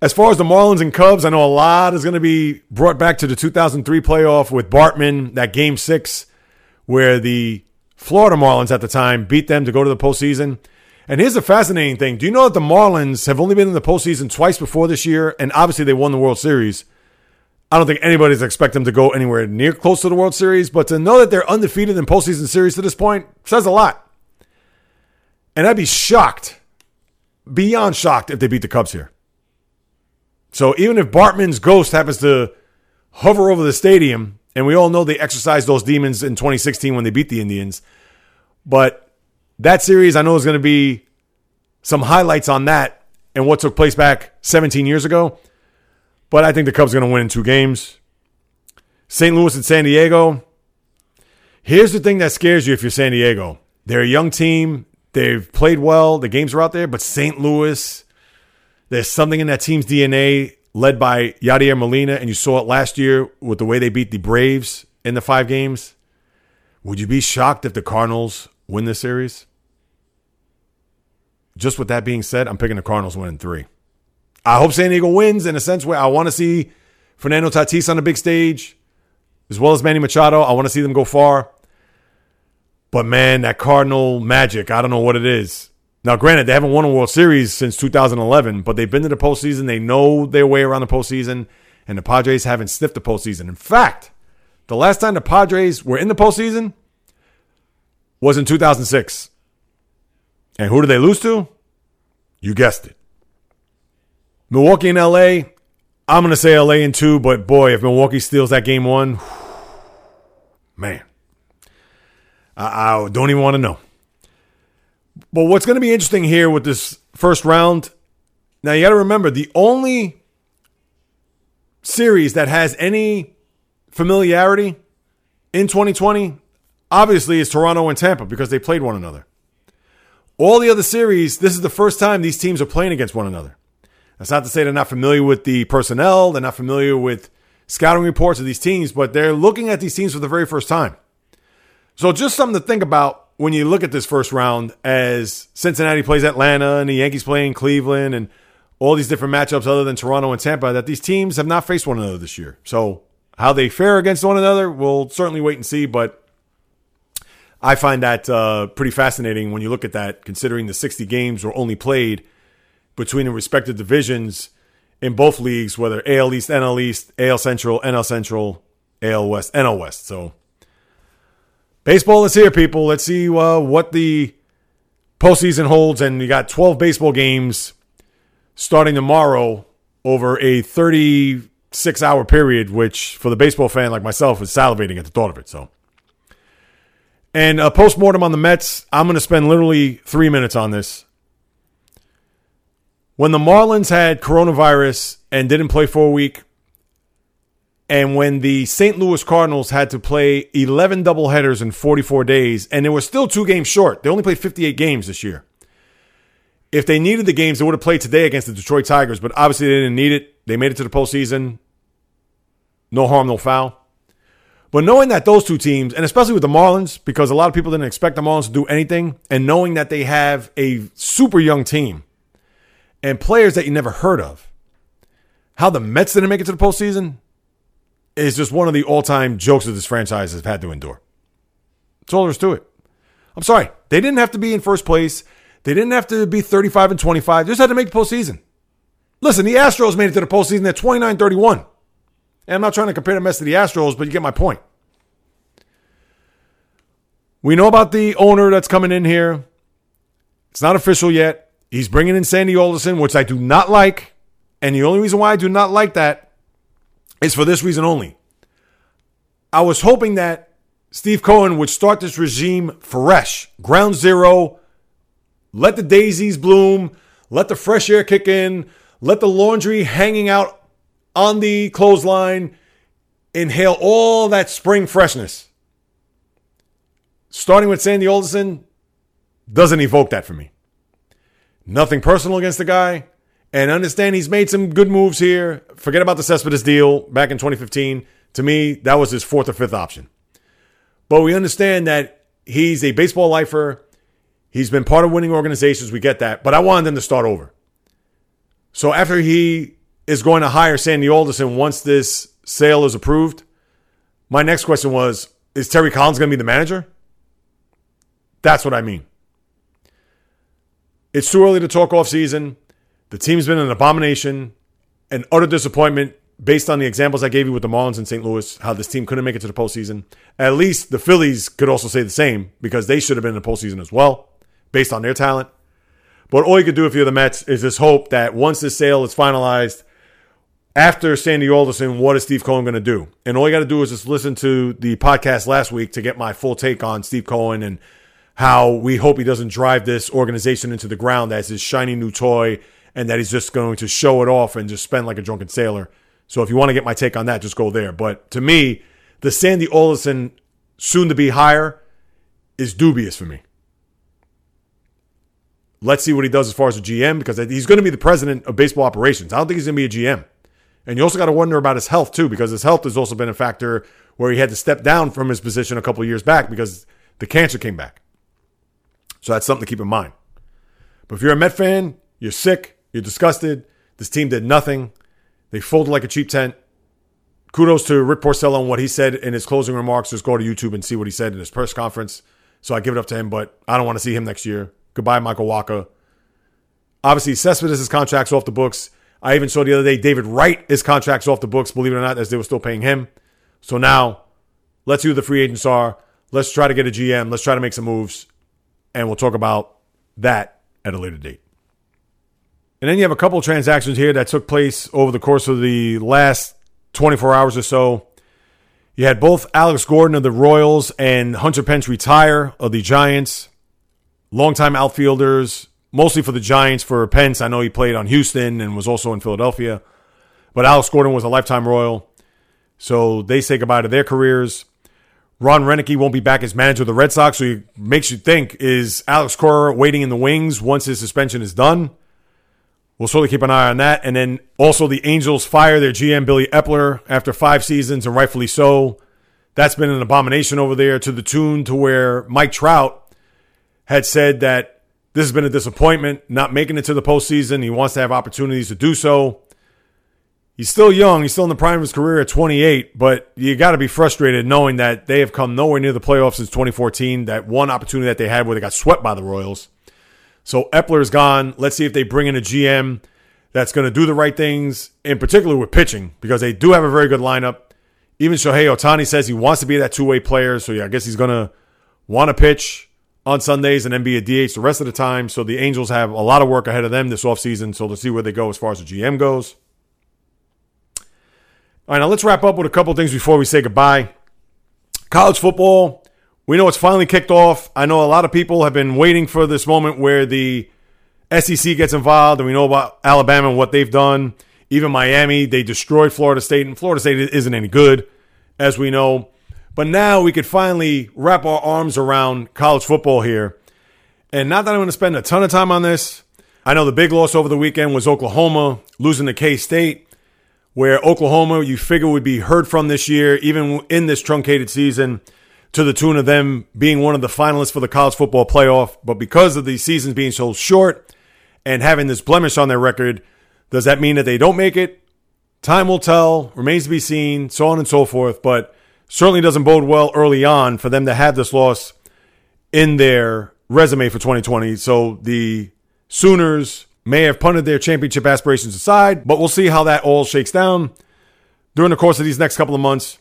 As far as the Marlins and Cubs, I know a lot is going to be brought back to the 2003 playoff with Bartman, that game six, where the Florida Marlins at the time beat them to go to the postseason. And here's the fascinating thing. Do you know that the Marlins have only been in the postseason twice before this year? And obviously they won the World Series. I don't think anybody's expect them to go anywhere near close to the World Series, but to know that they're undefeated in postseason series to this point says a lot. And I'd be shocked, beyond shocked, if they beat the Cubs here. So even if Bartman's ghost happens to hover over the stadium and we all know they exercised those demons in 2016 when they beat the Indians. But that series, I know, is going to be some highlights on that and what took place back 17 years ago. But I think the Cubs are going to win in two games. St. Louis and San Diego. Here's the thing that scares you if you're San Diego. They're a young team. They've played well. The games are out there. But St. Louis, there's something in that team's DNA led by Yadier Molina, and you saw it last year with the way they beat the Braves in the five games. Would you be shocked if the Cardinals win this series? Just with that being said, I'm picking the Cardinals winning three. I hope San Diego wins in a sense where I want to see Fernando Tatis on the big stage. as well as Manny Machado. I want to see them go far. But man, that Cardinal magic, I don't know what it is. Now, granted, they haven't won a World Series since 2011, but they've been to the postseason. They know their way around the postseason, and the Padres haven't sniffed the postseason. In fact, the last time the Padres were in the postseason was in 2006. And who do they lose to? You guessed it. Milwaukee and LA. I'm going to say LA in two, but boy, if Milwaukee steals that game one, man, I, I don't even want to know. But what's going to be interesting here with this first round, now you got to remember the only series that has any familiarity in 2020 obviously is Toronto and Tampa because they played one another. All the other series, this is the first time these teams are playing against one another. That's not to say they're not familiar with the personnel, they're not familiar with scouting reports of these teams, but they're looking at these teams for the very first time. So just something to think about when you look at this first round as Cincinnati plays Atlanta and the Yankees playing Cleveland and all these different matchups other than Toronto and Tampa that these teams have not faced one another this year. So how they fare against one another, we'll certainly wait and see, but I find that uh, pretty fascinating when you look at that, considering the 60 games were only played between the respective divisions in both leagues, whether AL East, NL East, AL Central, NL Central, AL West, NL West. So baseball is here, people. Let's see uh, what the postseason holds. And you got 12 baseball games starting tomorrow over a 36 hour period, which for the baseball fan like myself is salivating at the thought of it. So. And uh, a post mortem on the Mets. I'm going to spend literally three minutes on this. When the Marlins had coronavirus and didn't play for a week, and when the St. Louis Cardinals had to play 11 doubleheaders in 44 days, and they were still two games short, they only played 58 games this year. If they needed the games, they would have played today against the Detroit Tigers, but obviously they didn't need it. They made it to the postseason. No harm, no foul. But knowing that those two teams, and especially with the Marlins, because a lot of people didn't expect the Marlins to do anything, and knowing that they have a super young team and players that you never heard of, how the Mets didn't make it to the postseason is just one of the all time jokes that this franchise has had to endure. That's all there is to it. I'm sorry. They didn't have to be in first place. They didn't have to be 35 and 25. They just had to make the postseason. Listen, the Astros made it to the postseason at 29 31. And I'm not trying to compare the Mets to the Astros, but you get my point. We know about the owner that's coming in here. It's not official yet. He's bringing in Sandy Alderson, which I do not like. And the only reason why I do not like that is for this reason only. I was hoping that Steve Cohen would start this regime fresh, ground zero, let the daisies bloom, let the fresh air kick in, let the laundry hanging out on the clothesline, inhale all that spring freshness. Starting with Sandy Alderson doesn't evoke that for me. Nothing personal against the guy. And understand he's made some good moves here. Forget about the Cespedes deal back in 2015. To me, that was his fourth or fifth option. But we understand that he's a baseball lifer. He's been part of winning organizations. We get that. But I wanted them to start over. So after he is going to hire Sandy Alderson once this sale is approved. My next question was Is Terry Collins going to be the manager? That's what I mean. It's too early to talk off season. The team's been an abomination, an utter disappointment based on the examples I gave you with the Marlins in St. Louis, how this team couldn't make it to the postseason. At least the Phillies could also say the same because they should have been in the postseason as well, based on their talent. But all you could do if you're the Mets is just hope that once this sale is finalized, after Sandy Alderson, what is Steve Cohen going to do? And all you got to do is just listen to the podcast last week to get my full take on Steve Cohen and how we hope he doesn't drive this organization into the ground as his shiny new toy and that he's just going to show it off and just spend like a drunken sailor. So if you want to get my take on that, just go there. But to me, the Sandy Alderson soon to be hire is dubious for me. Let's see what he does as far as a GM because he's going to be the president of baseball operations. I don't think he's going to be a GM. And you also got to wonder about his health too, because his health has also been a factor where he had to step down from his position a couple years back because the cancer came back. So that's something to keep in mind. But if you're a Met fan, you're sick, you're disgusted. This team did nothing. They folded like a cheap tent. kudos to Rick Porcello and what he said in his closing remarks. Just go to YouTube and see what he said in his press conference. So I give it up to him, but I don't want to see him next year. Goodbye, Michael Wacha. Obviously, Cespedes' contract's off the books. I even saw the other day David Wright, his contract's off the books, believe it or not, as they were still paying him. So now, let's see who the free agents are. Let's try to get a GM. Let's try to make some moves. And we'll talk about that at a later date. And then you have a couple of transactions here that took place over the course of the last 24 hours or so. You had both Alex Gordon of the Royals and Hunter Pence retire of the Giants. Longtime outfielders, mostly for the Giants. For Pence, I know he played on Houston and was also in Philadelphia. But Alex Gordon was a lifetime Royal. So they say goodbye to their careers. Ron Roenicke won't be back as manager of the Red Sox, so it makes you think is Alex Cora waiting in the wings once his suspension is done? We'll certainly keep an eye on that. And then also the Angels fire their GM Billy Eppler after five seasons, and rightfully so. That's been an abomination over there to the tune to where Mike Trout had said that this has been a disappointment, not making it to the postseason. He wants to have opportunities to do so. He's still young. He's still in the prime of his career at 28, but you got to be frustrated knowing that they have come nowhere near the playoffs since 2014. That one opportunity that they had where they got swept by the Royals. So Eppler's gone. Let's see if they bring in a GM that's going to do the right things, in particular with pitching, because they do have a very good lineup. Even Shohei Ohtani says he wants to be that two way player. So yeah, I guess he's going to want to pitch on Sundays and then be a DH the rest of the time. So the Angels have a lot of work ahead of them this offseason. So let's see where they go as far as the GM goes. All right, now let's wrap up with a couple things before we say goodbye. College football, we know it's finally kicked off. I know a lot of people have been waiting for this moment where the SEC gets involved, and we know about Alabama and what they've done. Even Miami, they destroyed Florida State, and Florida State isn't any good, as we know. But now we could finally wrap our arms around college football here. And not that I'm going to spend a ton of time on this. I know the big loss over the weekend was Oklahoma losing to K State, where Oklahoma you figure would be heard from this year, even in this truncated season to the tune of them being one of the finalists for the college football playoff. But because of the seasons being so short and having this blemish on their record, does that mean that they don't make it? Time will tell, remains to be seen, so on and so forth. But certainly doesn't bode well early on for them to have this loss in their resume for 2020. So the Sooners may have punted their championship aspirations aside, but we'll see how that all shakes down during the course of these next couple of months.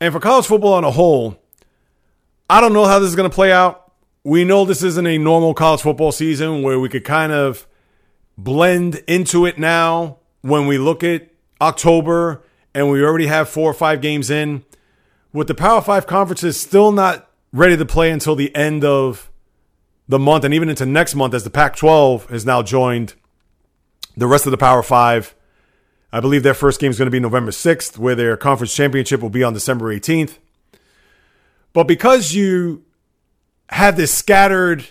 And for college football on a whole, I don't know how this is going to play out. We know this isn't a normal college football season where we could kind of blend into it now when we look at October and we already have four or five games in. With the Power Five conferences still not ready to play until the end of the month and even into next month, as the Pac 12 has now joined the rest of the Power Five. I believe their first game is going to be November 6th, where their conference championship will be on December 18th. But because you have this scattered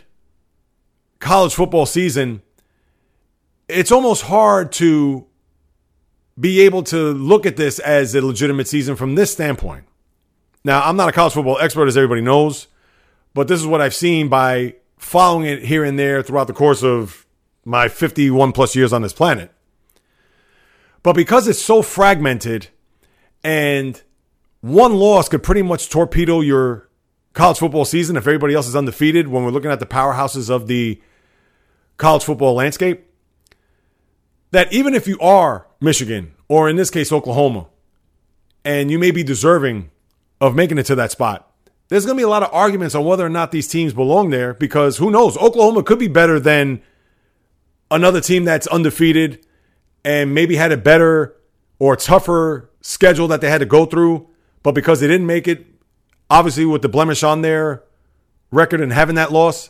college football season, it's almost hard to be able to look at this as a legitimate season from this standpoint. Now, I'm not a college football expert, as everybody knows, but this is what I've seen by following it here and there throughout the course of my 51 plus years on this planet. But because it's so fragmented and one loss could pretty much torpedo your college football season if everybody else is undefeated when we're looking at the powerhouses of the college football landscape. That even if you are Michigan, or in this case, Oklahoma, and you may be deserving of making it to that spot, there's going to be a lot of arguments on whether or not these teams belong there because who knows? Oklahoma could be better than another team that's undefeated and maybe had a better or tougher schedule that they had to go through but because they didn't make it, obviously with the blemish on their record and having that loss.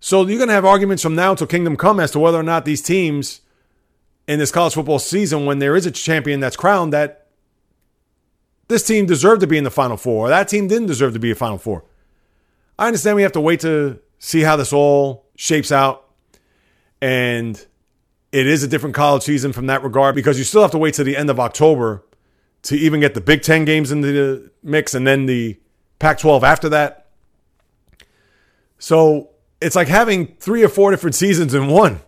So you're going to have arguments from now until kingdom come as to whether or not these teams in this college football season, when there is a champion that's crowned, that this team deserved to be in the Final Four, that team didn't deserve to be a Final Four. I understand we have to wait to see how this all shapes out. And it is a different college season from that regard because you still have to wait to the end of October to even get the Big Ten games into the mix and then the Pac 12 after that. So it's like having three or four different seasons in one.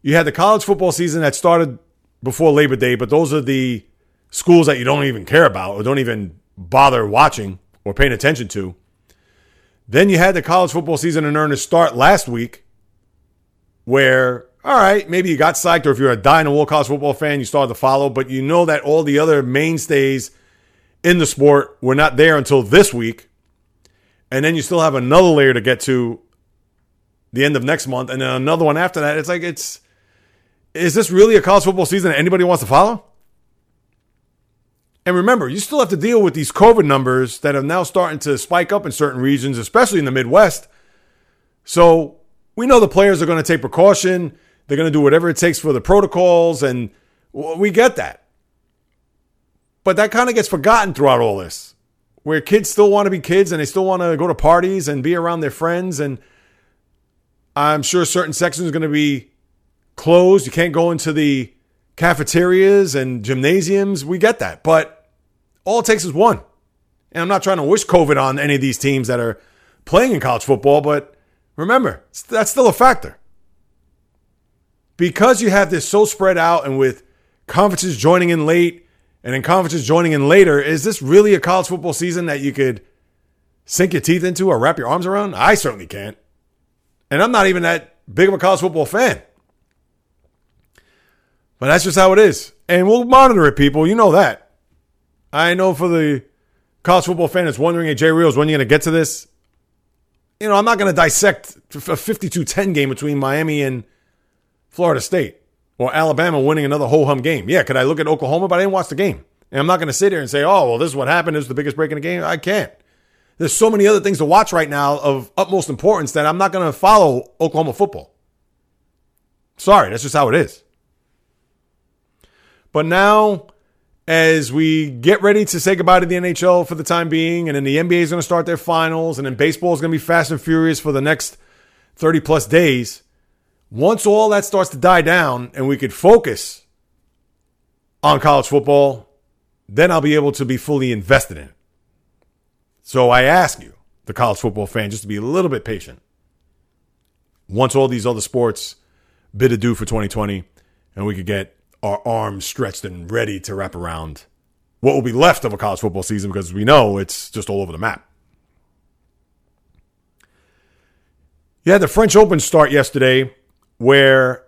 You had the college football season that started before Labor Day, but those are the schools that you don't even care about or don't even bother watching or paying attention to. Then you had the college football season in earnest start last week, where, all right, maybe you got psyched, or if you're a die in college football fan, you started to follow, but you know that all the other mainstays in the sport were not there until this week. And then you still have another layer to get to the end of next month, and then another one after that. It's like, it's, is this really a college football season that anybody wants to follow? And remember, you still have to deal with these COVID numbers that are now starting to spike up in certain regions, especially in the Midwest. So we know the players are going to take precaution. They're going to do whatever it takes for the protocols, and we get that. But that kind of gets forgotten throughout all this, where kids still want to be kids and they still want to go to parties and be around their friends. And I'm sure certain sections are going to be closed. You can't go into the cafeterias and gymnasiums. We get that. But all it takes is one. And I'm not trying to wish COVID on any of these teams that are playing in college football, but remember, that's still a factor. Because you have this so spread out and with conferences joining in late and then conferences joining in later, is this really a college football season that you could sink your teeth into or wrap your arms around? I certainly can't. And I'm not even that big of a college football fan. But that's just how it is. And we'll monitor it, people. You know that. I know for the college football fan that's wondering, hey, Jay Reels, when are you going to get to this? You know, I'm not going to dissect a 52 10 game between Miami and Florida State or Alabama winning another whole hum game. Yeah, could I look at Oklahoma, but I didn't watch the game. And I'm not going to sit here and say, oh, well, this is what happened. This is the biggest break in the game. I can't. There's so many other things to watch right now of utmost importance that I'm not going to follow Oklahoma football. Sorry, that's just how it is. But now, as we get ready to say goodbye to the NHL for the time being, and then the NBA is going to start their finals, and then baseball is going to be fast and furious for the next 30 plus days. Once all that starts to die down and we could focus on college football, then I'll be able to be fully invested in it. So I ask you, the college football fan, just to be a little bit patient. Once all these other sports bid adieu for 2020 and we could get our arms stretched and ready to wrap around what will be left of a college football season because we know it's just all over the map. Had the French Open start yesterday where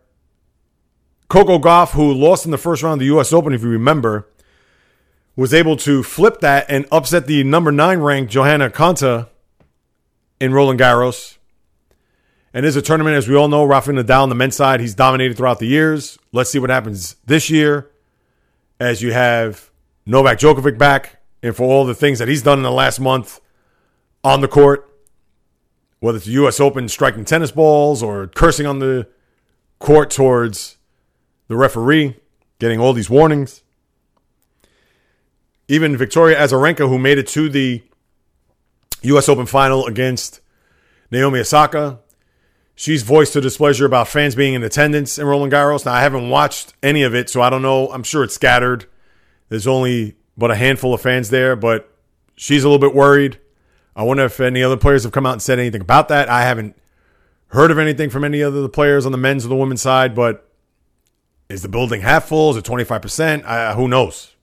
Coco Gauff, who lost in the first round of the U.S. Open, if you remember, was able to flip that and upset the number nine ranked Johanna Konta in Roland Garros. And is a tournament, as we all know, Rafael Nadal on the men's side, he's dominated throughout the years. Let's see what happens this year as you have Novak Djokovic back and for all the things that he's done in the last month on the court, whether it's the U.S. Open striking tennis balls or cursing on the court towards the referee, getting all these warnings. Even Victoria Azarenka, who made it to the U.S. Open final against Naomi Osaka, she's voiced her displeasure about fans being in attendance in Roland Garros. Now, I haven't watched any of it, so I don't know. I'm sure it's scattered. There's only but a handful of fans there, but she's a little bit worried. I wonder if any other players have come out and said anything about that. I haven't heard of anything from any other players on the men's or the women's side, but is the building half full? Is it 25%? Uh, who knows?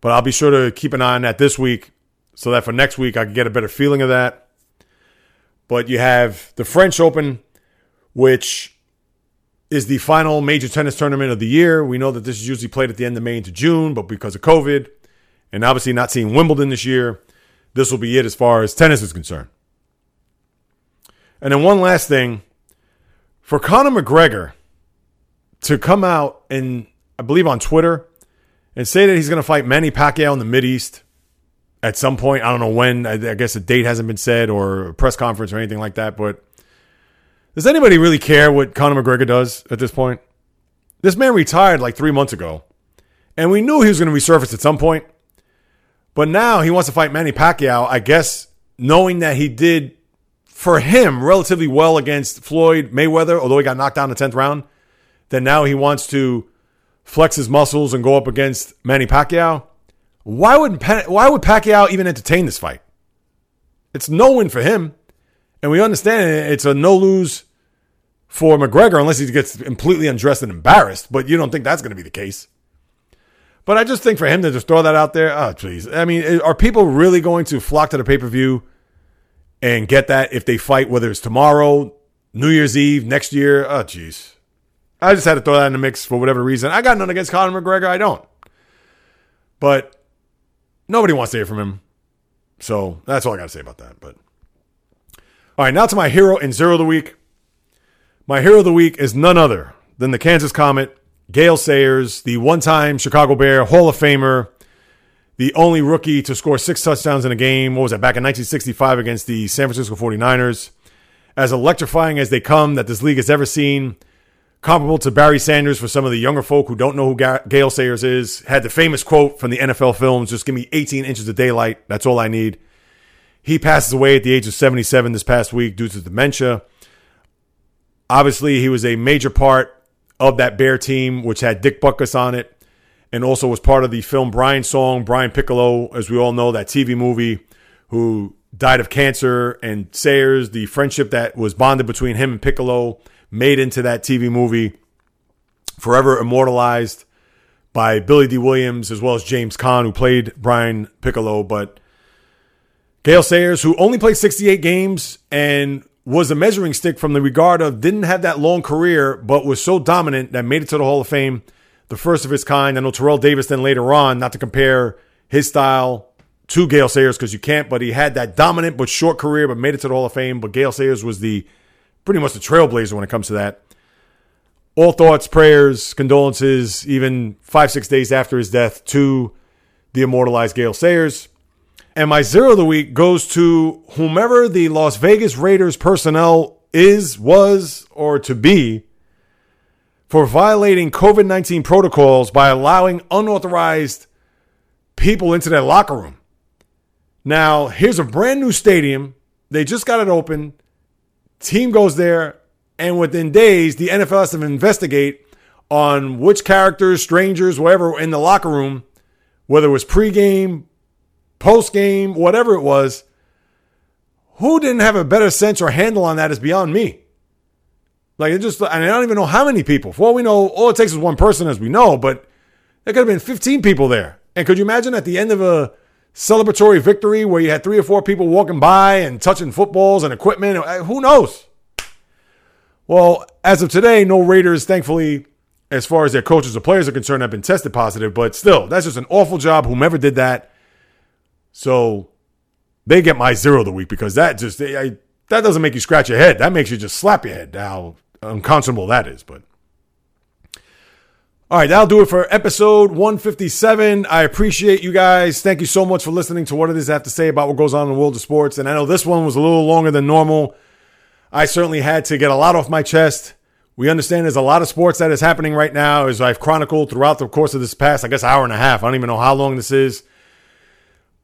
But I'll be sure to keep an eye on that this week so that for next week I can get a better feeling of that. But you have the French Open, which is the final major tennis tournament of the year. We know that this is usually played at the end of May into June, but because of COVID and obviously not seeing Wimbledon this year, this will be it as far as tennis is concerned. And then one last thing for Conor McGregor to come out and I believe on Twitter and say that he's going to fight Manny Pacquiao in the Mid East at some point. I don't know when. I, guess a date hasn't been said or a press conference or anything like that. But does anybody really care what Conor McGregor does at this point? This man retired like three months ago, and we knew he was going to resurface at some point. But now he wants to fight Manny Pacquiao, I guess, knowing that he did, for him, relatively well against Floyd Mayweather, although he got knocked down in the 10th round. Then now he wants to flex his muscles and go up against Manny Pacquiao. Why would why would Pacquiao even entertain this fight? It's no win for him, and we understand it's a no lose for McGregor unless he gets completely undressed and embarrassed. But you don't think that's going to be the case. But I just think for him to just throw that out there, oh, please. I mean, are people really going to flock to the pay per view and get that if they fight, whether it's tomorrow, New Year's Eve, next year? Oh, jeez. I just had to throw that in the mix for whatever reason. I got none against Conor McGregor. I don't. But nobody wants to hear from him. So that's all I got to say about that. But all right, now to my hero and zero of the week. My hero of the week is none other than the Kansas Comet, Gale Sayers, the one time Chicago Bear Hall of Famer, the only rookie to score six touchdowns in a game. What was that, back in 1965 against the San Francisco 49ers? As electrifying as they come that this league has ever seen, comparable to Barry Sanders for some of the younger folk who don't know who Gale Sayers is, had the famous quote from the NFL films just give me 18 inches of daylight. That's all I need. He passes away at the age of 77 this past week due to dementia. Obviously, he was a major part of that Bear team, which had Dick Butkus on it, and also was part of the film Brian Song, Brian Piccolo, as we all know, that TV movie, who died of cancer, and Sayers, the friendship that was bonded between him and Piccolo, made into that TV movie, forever immortalized by Billy Dee Williams as well as James Caan, who played Brian Piccolo. But Gale Sayers, who only played 68 games and was a measuring stick from the regard of didn't have that long career, but was so dominant that made it to the Hall of Fame, the first of its kind. I know Terrell Davis then later on, not to compare his style to Gale Sayers because you can't, but he had that dominant but short career, but made it to the Hall of Fame. But Gale Sayers was the pretty much the trailblazer when it comes to that. All thoughts, prayers, condolences, even five, six days after his death to the immortalized Gale Sayers. And my zero of the week goes to whomever the Las Vegas Raiders personnel is, was, or to be for violating COVID 19 protocols by allowing unauthorized people into their locker room. Now, here's a brand new stadium. They just got it open. Team goes there, and within days, the NFL has to investigate on which characters, strangers, whatever, in the locker room, whether it was pregame, postgame, whatever it was. Who didn't have a better sense or handle on that is beyond me. Like it just, I, don't even know how many people. For all we know, all it takes is one person, as we know, but there could have been 15 people there. And could you imagine at the end of a celebratory victory where you had three or four people walking by and touching footballs and equipment? Uh, who knows? Well, as of today, no Raiders, thankfully, as far as their coaches or players are concerned, have been tested positive. But still, that's just an awful job. Whomever did that. So they get my zero the week because that just I, that doesn't make you scratch your head. That makes you just slap your head. How unconscionable that is. But all right, that'll do it for episode 157. I appreciate you guys. Thank you so much for listening to what it is I have to say about what goes on in the world of sports. And I know this one was a little longer than normal. I certainly had to get a lot off my chest. We understand there's a lot of sports that is happening right now, as I've chronicled throughout the course of this past, I guess, hour and a half. I don't even know how long this is.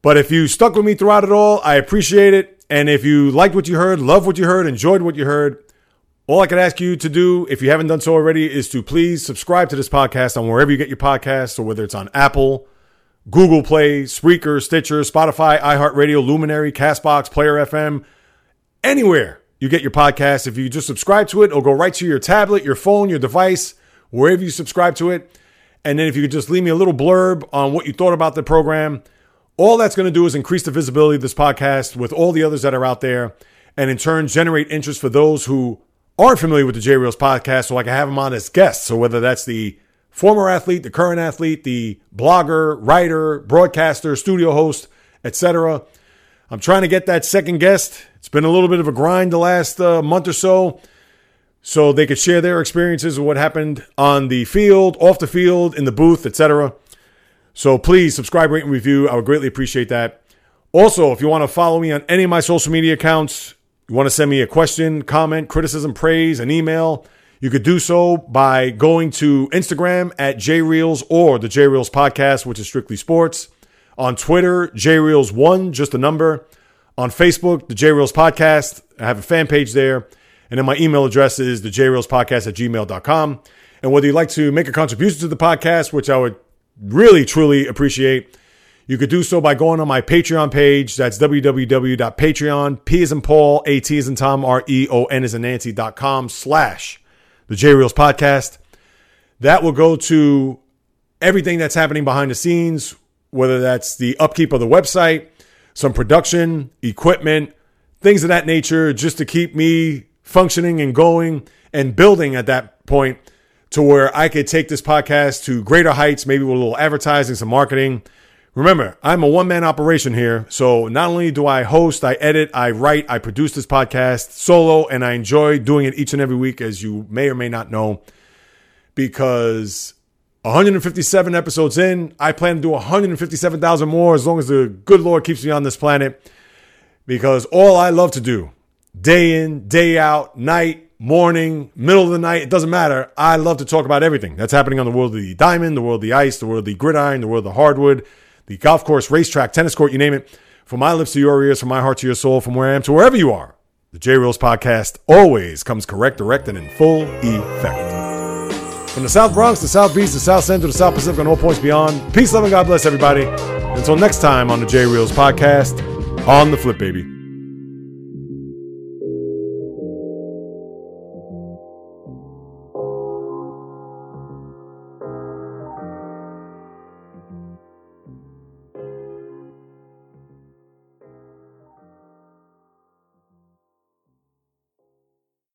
But if you stuck with me throughout it all, I appreciate it. And if you liked what you heard, loved what you heard, enjoyed what you heard, all I can ask you to do, if you haven't done so already, is to please subscribe to this podcast on wherever you get your podcasts, or whether it's on Apple, Google Play, Spreaker, Stitcher, Spotify, iHeartRadio, Luminary, Castbox, Player FM, anywhere you get your podcast. If you just subscribe to it, it'll go right to your tablet, your phone, your device, wherever you subscribe to it. And then if you could just leave me a little blurb on what you thought about the program, all that's going to do is increase the visibility of this podcast with all the others that are out there, and in turn generate interest for those who aren't familiar with the J Reels podcast, so I can have them on as guests. So whether that's the former athlete, the current athlete, the blogger, writer, broadcaster, studio host, etc. I'm trying to get that second guest. It's been a little bit of a grind the last uh, month or so, so they could share their experiences of what happened on the field, off the field, in the booth, etc. So please subscribe, rate, and review. I would greatly appreciate that. Also, if you want to follow me on any of my social media accounts, you want to send me a question, comment, criticism, praise, an email, you could do so by going to Instagram at JReels or the JReels podcast, which is strictly sports. On Twitter, JReels1, just a number. On Facebook, the JReels podcast. I have a fan page there. And then my email address is the JReels podcast at gmail.com. And whether you'd like to make a contribution to the podcast, which I would really, truly appreciate. You could do so by going on my Patreon page. That's www.patreon, P is in Paul, A T is in Tom, R E O N is in Nancy.com slash the J Reels podcast. That will go to everything that's happening behind the scenes, whether that's the upkeep of the website, some production, equipment, things of that nature, just to keep me functioning and going and building at that point to where I could take this podcast to greater heights, maybe with a little advertising, some marketing. Remember, I'm a one man operation here. So not only do I host, I edit, I write, I produce this podcast solo, and I enjoy doing it each and every week, as you may or may not know, because 157 episodes in, I plan to do 157,000 more as long as the good Lord keeps me on this planet. Because all I love to do, day in, day out, night, morning, middle of the night, it doesn't matter. I love to talk about everything that's happening on the world of the diamond, the world of the ice, the world of the gridiron, the world of the hardwood, the golf course, racetrack, tennis court, you name it. From my lips to your ears, from my heart to your soul, from where I am to wherever you are. The J Reels podcast always comes correct, direct, and in full effect. From the South Bronx, the South Beach, the South Central, the South Pacific, and all points beyond. Peace, love, and God bless everybody. Until next time on the J Reels podcast, on the flip, baby.